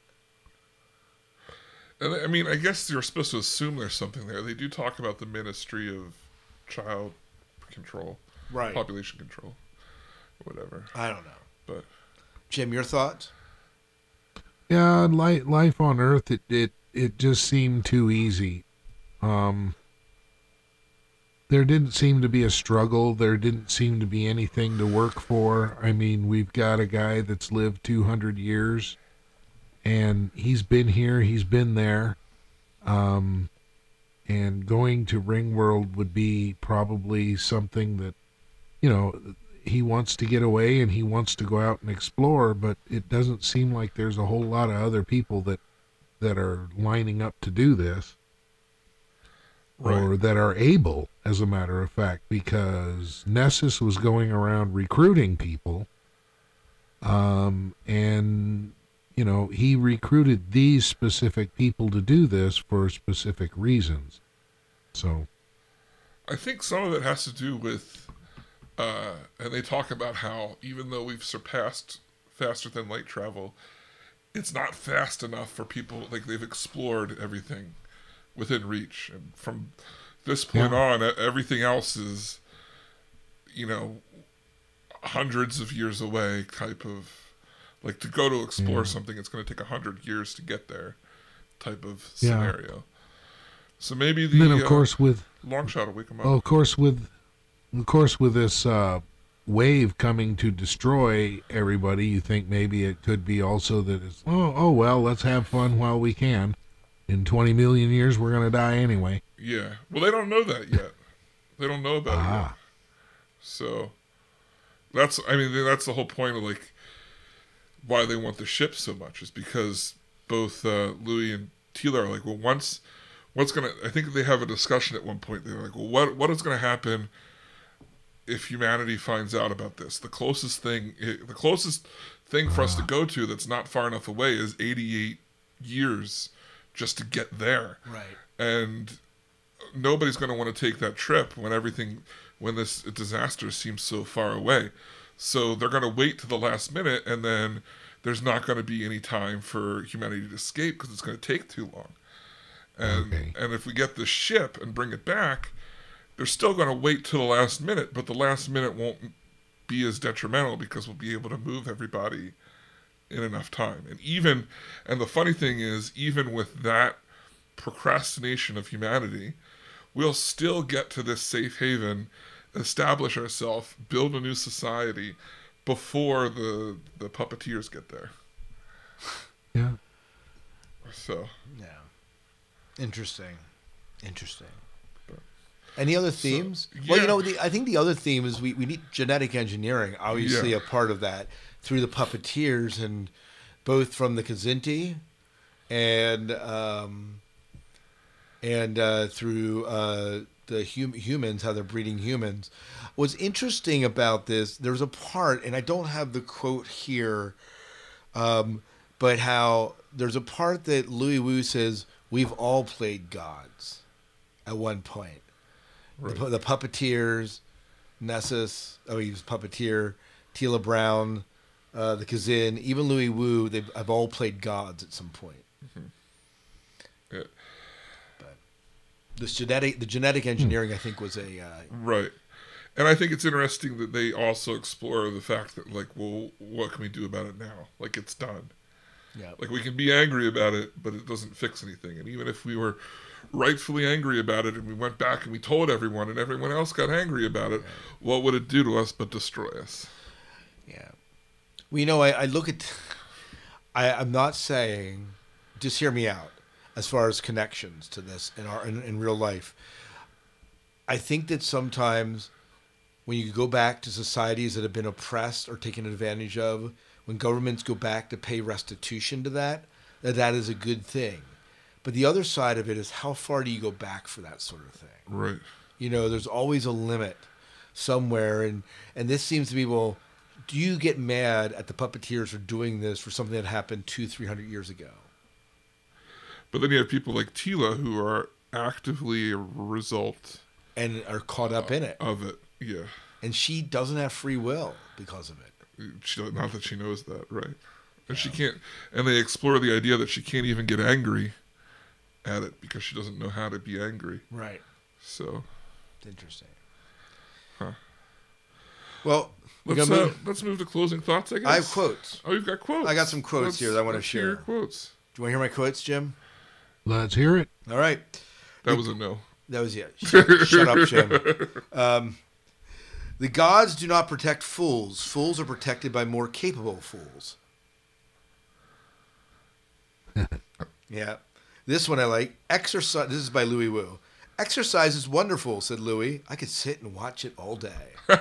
And I mean, I guess you're supposed to assume there's something there. They do talk about the Ministry of Child Control, Right. Population Control, whatever. i don't know But jim your thoughts Yeah, life life on Earth it it it just seemed too easy. Um there didn't seem to be a struggle. There didn't seem to be anything to work for. I mean, we've got a guy that's lived 200 years and he's been here, he's been there. Um and going to Ringworld would be probably something that you know, he wants to get away and he wants to go out and explore, but it doesn't seem like there's a whole lot of other people that that are lining up to do this or that are able, as a matter of fact, because Nessus was going around recruiting people, um, and you know he recruited these specific people to do this for specific reasons. So I think some of it has to do with, uh, and they talk about how even though we've surpassed faster than light travel, it's not fast enough for people. Like they've explored everything within reach, and from this point Yeah. on, everything else is, you know, hundreds of years away. Type of like to go to explore something, it's going to take a hundred years to get there. Type of Yeah. scenario. So maybe the and then, of uh, course, with long shot will wake them up. Well, of course, with of course with this uh, wave coming to destroy everybody, you think maybe it could be also that it's oh oh well, let's have fun while we can. In 20 million years, we're gonna die anyway. Yeah. Well, they don't know that yet. They don't know about it yet. Ah, So that's I mean that's the whole point of like why they want the ship so much is because both uh, Louis and Teela are like, well, once what's gonna I think they have a discussion at one point. They're like, well, what what is gonna happen if humanity finds out about this? The closest thing the closest thing for us to go to that's not far enough away is 88 years just to get there right and nobody's going to want to take that trip when everything when this disaster seems so far away so they're going to wait to the last minute and then there's not going to be any time for humanity to escape because it's going to take too long and Okay. and if we get the ship and bring it back they're still going to wait till the last minute but the last minute won't be as detrimental because we'll be able to move everybody in enough time. And even and the funny thing is even with that procrastination of humanity, we'll still get to this safe haven, establish ourselves, build a new society before the the puppeteers get there. yeah. So. Yeah. Interesting. Interesting any other themes? well, you know, the, I think the other theme is we, we need genetic engineering, obviously Yeah. a part of that through the puppeteers and both from the Kzinti and um, and uh, through uh, the hum- humans, how they're breeding humans. What's interesting about this, there's a part, and I don't have the quote here, um, but how there's a part that Louis Wu says, "We've all played gods." At one point, the, the puppeteers, Nessus, oh, he was puppeteer, Teela Brown, uh, the Kzin, even Louis Wu, they've have all played gods at some point. yeah, This genetic, the genetic engineering, I think, was a uh, right. and I think it's interesting that they also explore the fact that like, well, what can we do about it now? Like it's done. Yeah. Like we can be angry about it, but it doesn't fix anything. And even if we were rightfully angry about it and we went back and we told everyone and everyone else got angry about it, what would it do to us but destroy us? Yeah. Well, you know, I, I look at. I, I'm not saying. Just hear me out. As far as connections to this in our in, in real life, I think that sometimes when you go back to societies that have been oppressed or taken advantage of, when governments go back to pay restitution to that, that that is a good thing. But the other side of it is how far do you go back for that sort of thing? Right. You know, there's always a limit somewhere, and and this seems to be well. Do you get mad at the puppeteers for doing this for something that happened two, three hundred years ago? But then you have people like Teela who are actively a result and are caught up in it, of it. Yeah. and she doesn't have free will because of it. She, not that she knows that, right? And she can't. And they explore the idea that she can't even get angry at it because she doesn't know how to be angry. Right. So It's interesting. Huh. Well, let's gonna uh, move- let's move to closing thoughts. I guess I have quotes. Oh, you've got quotes. I got some quotes Let's- here that I wanna let's hear your share. quotes. Do you want to hear my quotes, Jim? Let's hear it. All right. That was a no. That was it. Shut, shut up, Jim. Um, the gods do not protect fools. Fools are protected by more capable fools. yeah. This one I like. Exercise. This is by Louis Wu. Exercise is wonderful, said Louis. I could sit and watch it all day. I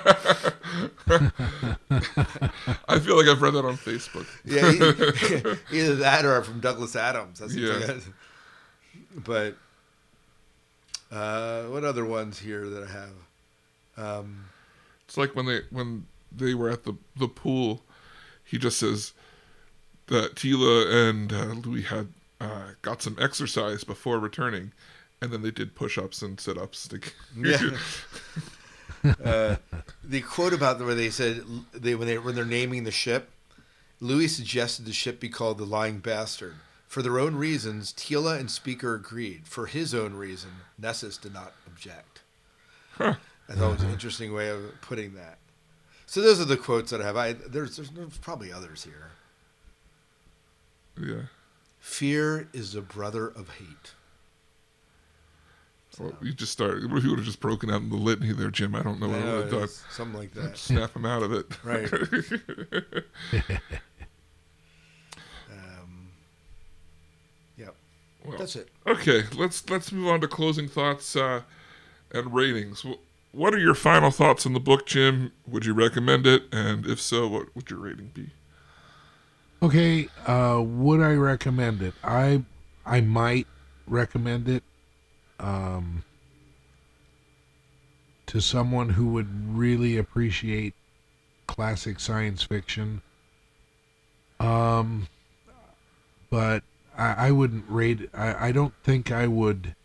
feel like I've read that on Facebook. Yeah, either that or from Douglas Adams. That's Yeah. yeah. But uh, what other ones here that I have? Um, It's like when they when they were at the the pool, he just says that Teela and uh, Louis had uh, got some exercise before returning, and then they did push ups and sit ups. To... Yeah. uh, the quote about the, where they said they when they when they're naming the ship, Louis suggested the ship be called the Lying Bastard. For their own reasons, Teela and Speaker agreed. For his own reason, Nessus did not object. Huh. I thought it was an interesting way of putting that. So those are the quotes that I have. I, there's, there's there's probably others here. yeah. Fear is the brother of hate. Well, you just started. If you would have just broken out in the litany there, Jim? I don't know what I would have done. something like that. Snap him out of it. Right. Um, yep. Well, That's it. Okay, let's let's move on to closing thoughts uh, and ratings. What are your final thoughts on the book, Jim? Would you recommend it? And if so, what would your rating be? Okay, uh, would I recommend it? I I might recommend it um, to someone who would really appreciate classic science fiction. Um, but I, I wouldn't rate it. I, I don't think I would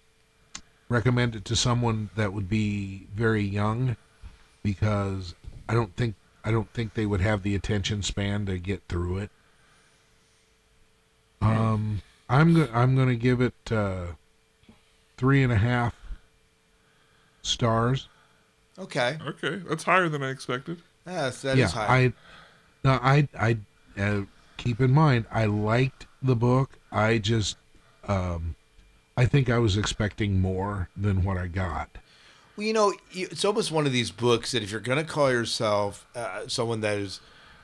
recommend it to someone that would be very young because I don't think I don't think they would have the attention span to get through it. Um, I'm go- I'm gonna give it uh, three and a half stars. Okay. Okay, that's higher than I expected. Yes, that is yeah, high. I no, I I uh, keep in mind I liked the book. I just um, I think I was expecting more than what I got. Well, you know, it's almost one of these books that if you're going to call yourself uh, someone that has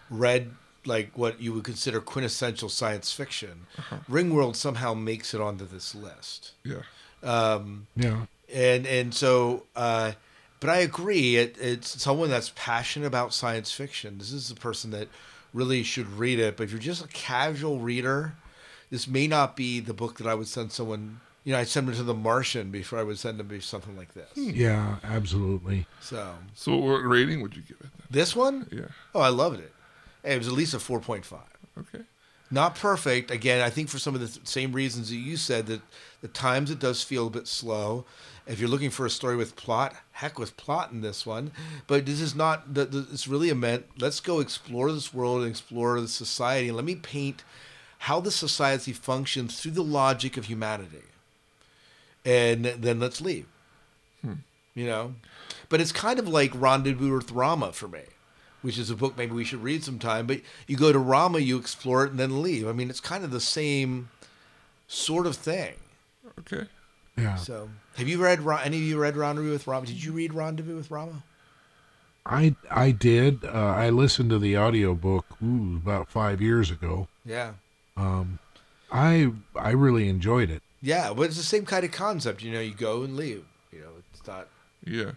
read like what you would consider quintessential science fiction, Ringworld somehow makes it onto this list. Yeah, Um, Yeah, and and so, uh, but I agree. It, it's someone that's passionate about science fiction. This is the person that really should read it. But if you're just a casual reader, this may not be the book that I would send someone. You know, I'd send them to The Martian before I would send them to something like this. yeah, absolutely. So So, what rating would you give it? this one, Yeah. oh, I loved it. It was at least a four point five. Okay. Not perfect. Again, I think for some of the th- same reasons that you said that the times it does feel a bit slow. If you're looking for a story with plot, heck with plot in this one. But this is not. The, the, it's really a meant. Let's go explore this world and explore the society, and let me paint how the society functions through the logic of humanity. And then let's leave. Hmm. you know. But it's kind of like Rendezvous with Rama for me, which is a book maybe we should read sometime. But you go to Rama, you explore it, and then leave. I mean, it's kind of the same sort of thing. Okay. Yeah. So, have you read any of you read Rendezvous with Rama? Did you read Rendezvous with Rama? I I did. Uh, I listened to the audiobook ooh, about five years ago. Yeah. Um, I I really enjoyed it. Yeah, but it's the same kind of concept. You know, you go and leave. You know, it's not Yeah.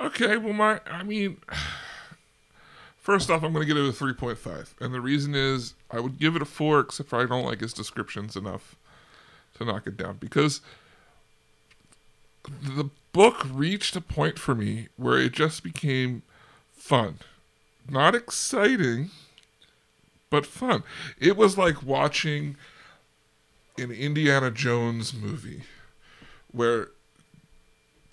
Okay, well, my, I mean, first off, I'm going to give it a 3.5. And the reason is I would give it a 4, except for I don't like his descriptions enough to knock it down. Because the book reached a point for me where it just became fun. Not exciting, but fun. It was like watching an Indiana Jones movie where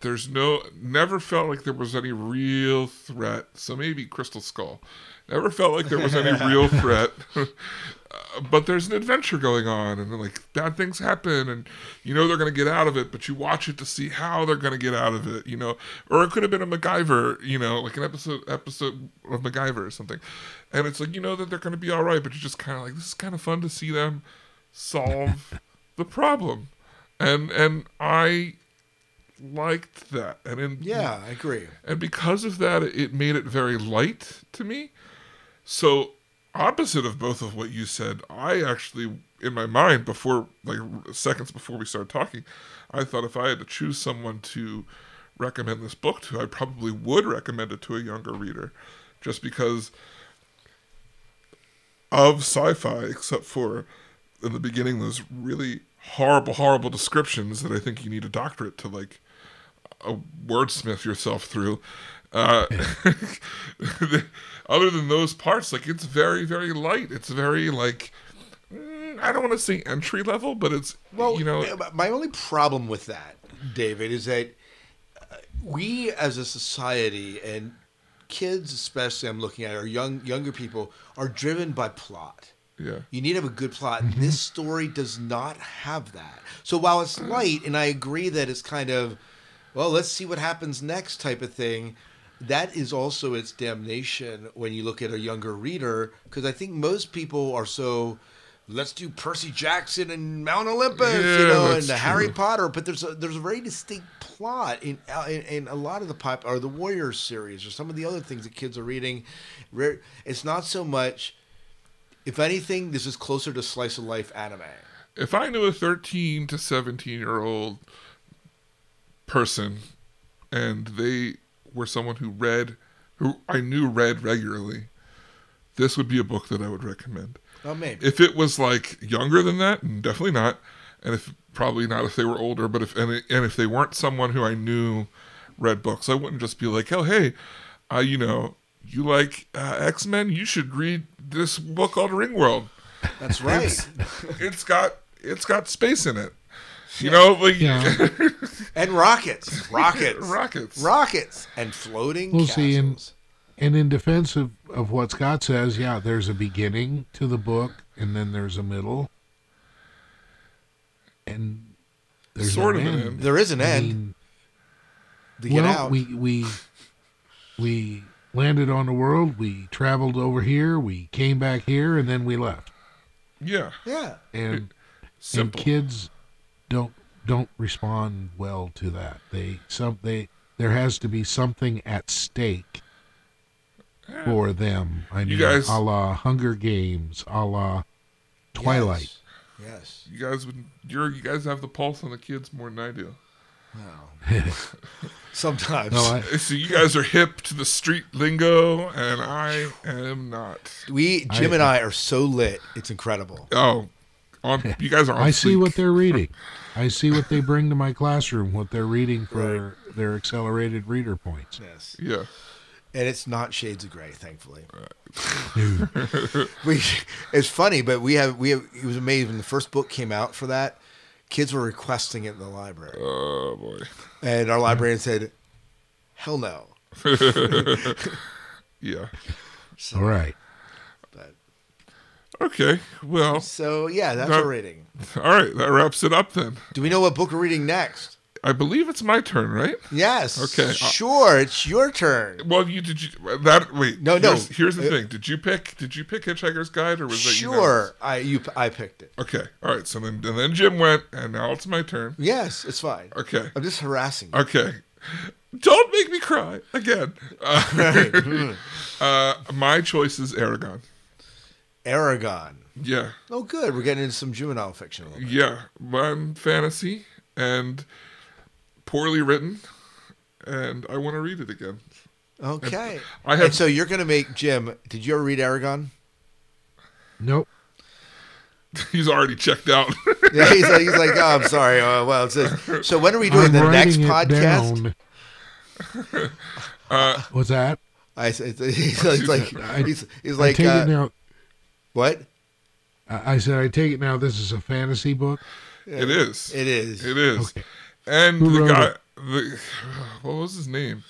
there's no never felt like there was any real threat. So maybe crystal skull. Never felt like there was any real threat. Uh, but there's an adventure going on and like bad things happen and you know they're going to get out of it but you watch it to see how they're going to get out of it you know? Or it could have been a MacGyver you know like an episode episode of MacGyver or something. And it's like you know that they're going to be all right but you're just kind of like this is kind of fun to see them solve the problem. And and I liked that. And in Yeah, I agree. and because of that it made it very light to me. So opposite of both of what you said i actually in my mind before like seconds before we started talking i thought if i had to choose someone to recommend this book to i probably would recommend it to a younger reader. Just because of sci-fi except for in the beginning those really horrible horrible descriptions that i think you need a doctorate to like a wordsmith yourself through. Uh, other than those parts, like it's very, very light. It's very like mm, I don't want to say entry level, but it's Well, you know my only problem with that, David, is that uh, we as a society and kids, especially, I'm looking at, or young younger people, are driven by plot. yeah You need to have a good plot. This story does not have that. So while it's light, and I agree that it's kind of, well, let's see what happens next type of thing, that is also its damnation when you look at a younger reader, because I think most people are so. Let's do Percy Jackson and Mount Olympus, you know, and Harry. Potter. But there's a there's a very distinct plot in uh, in, in a lot of the pop or the Warriors series or some of the other things that kids are reading. It's not so much if anything, this is closer to slice of life anime. if I knew a 13 to 17 year old person and they were someone who read, who I knew read regularly, this would be a book that I would recommend. Oh, maybe. If it was like younger than that, definitely not. And if probably not if they were older, but if and, and if they weren't someone who I knew read books, I wouldn't just be like, oh hey, uh, you know, you like uh, X Men, you should read this book called Ringworld. That's right. It's got it's got space in it. You know, like Yeah. and rockets, rockets, rockets. rockets, and floating We'll castles. see, and- And in defense of, of what Scott says, yeah, there's a beginning to the book, and then there's a middle, and there's Sort no of an end. end. there is an I end mean, to get well, out. we we we landed on the world. We traveled over here. We came back here, and then we left. Yeah, yeah, And simple. and kids don't don't respond well to that. They some they there has to be something at stake for them. I mean, guys- a la Hunger Games, a la Twilight. Yes. yes. You guys would you're you guys have the pulse on the kids more than I do. No. Sometimes. No, I, So you guys are hip to the street lingo, and I am not. we Jim I- and I are so lit. It's incredible. Oh, on you guys are. On I see fleek. what they're reading. I see what they bring to my classroom. What they're reading for their accelerated reader points. Yes. Yeah. and it's not shades of gray thankfully we it's funny but we have we have it was amazing when the first book came out for that kids were requesting it in the library Oh boy. and our librarian said hell no Yeah. All right. Okay. Well. so yeah that's That- our rating All right. That wraps it up then. do we know what book we're reading next I believe it's my turn, right? Yes. Okay, uh, Sure, it's your turn. Well, you did you that wait? No, no. Here's, here's the Uh, thing. Did you pick? Did you pick Hitchhiker's Guide or was that Sure, I you I picked it. Okay. All right. So then and then Jim went, and now it's my turn. Yes, it's fine. Okay. I'm just harassing you. Okay. Don't make me cry again. Uh, uh, my choice is Eragon. Eragon. Yeah. Oh, good. We're getting into some juvenile fiction. A little bit. Yeah. One fantasy and poorly written, and I want to read it again. Okay. I have- And so you're going to make Jim. Did you ever read Eragon? Nope. He's already checked out. Yeah, he's like, he's like, oh, I'm sorry. Uh, well, it says, so when are we doing I'm the next writing it podcast? down. Uh, What's that? I said, he's, he's like, he's, he's like, uh, it now. What? I I said, I take it now. This is a fantasy book. it is. It is It is. Okay. And Who the guy, it? the what was his name?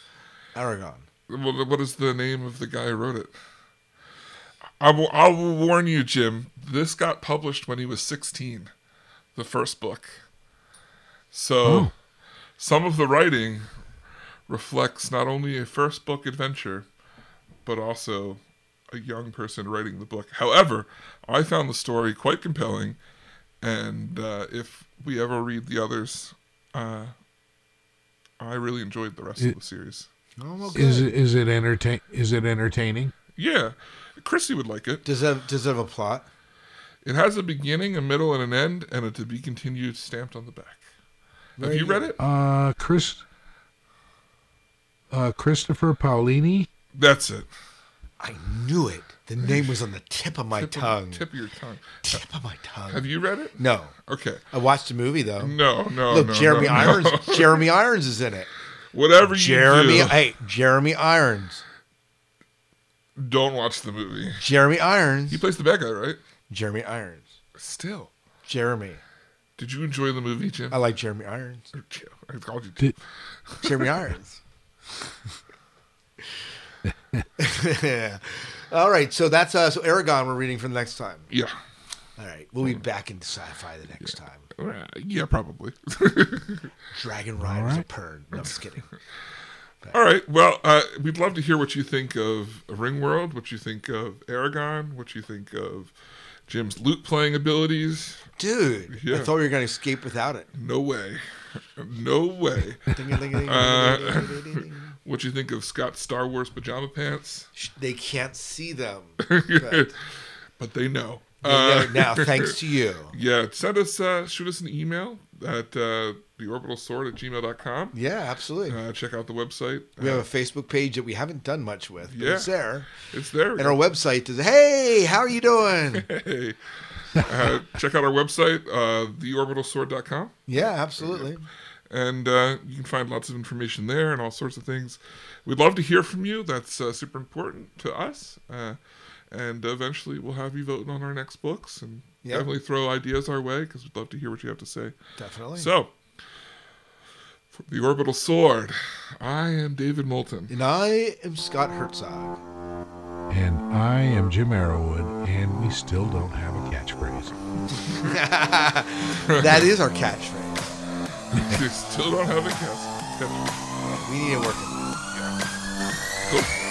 Eragon. What what is the name of the guy who wrote it? I will, I will warn you, Jim. This got published when he was 16, the first book. So, Oh. some of the writing reflects not only a first book adventure, but also a young person writing the book. However, I found the story quite compelling, and uh, if we ever read the others, uh, I really enjoyed the rest of the series. Oh, well, Is it is it entertain? Is it entertaining? Yeah, Chrissy would like it. Does it have, does it have a plot? It has a beginning, a middle, and an end, and a to be continued stamped on the back. Very Have you read it? Uh, Chris. Uh, Christopher Paolini. That's it. I knew it. The name was on the tip of my Tip of- tongue. tip of your tongue. Tip of my tongue. Have you read it? No. Okay. I watched the movie though. No, no, Look, no. Jeremy no, no. Irons. Jeremy Irons is in it. Whatever you Jeremy, do, hey, Jeremy Irons. don't watch the movie. Jeremy Irons. He plays the bad guy, right? Jeremy Irons. Still. Jeremy. Did you enjoy the movie, Jim? I like Jeremy Irons. Or Jim. I called you Did, Jeremy Irons. All right, so that's uh, so Eragon. We're reading for the next time. Yeah. All right, we'll be back into sci-fi the next time. Uh, yeah, probably. Dragon Riders right. of Pern. No, I'm just kidding. All right. Well, uh, we'd love to hear what you think of Ringworld, what you think of Eragon, what you think of Jim's loot playing abilities. Dude, I thought we were going to escape without it. No way. No way. Uh. What you think of Scott's Star Wars pajama pants? They can't see them. but they know. They Uh, now, thanks to you. yeah, send us, uh, shoot us an email at uh, theorbitalsword at gmail.com. Yeah, absolutely. Uh, check out the website. We have Uh, a Facebook page that we haven't done much with, but Yeah. it's there. it's there. And our website is, hey, how are you doing? hey. Uh, check out our website, uh, theorbitalsword.com. yeah, absolutely. And uh, you can find lots of information there and all sorts of things. We'd love to hear from you. That's uh, super important to us. Uh, and eventually, we'll have you voting on our next books and Yeah. definitely throw ideas our way because we'd love to hear what you have to say. Definitely. So, for the Orbital Sword, I am David Moulton. and I am Scott Herzog. and I am Jim Arrowwood, and we still don't have a catchphrase. that is our catchphrase. You still don't have a guess. We need to work it. Cool.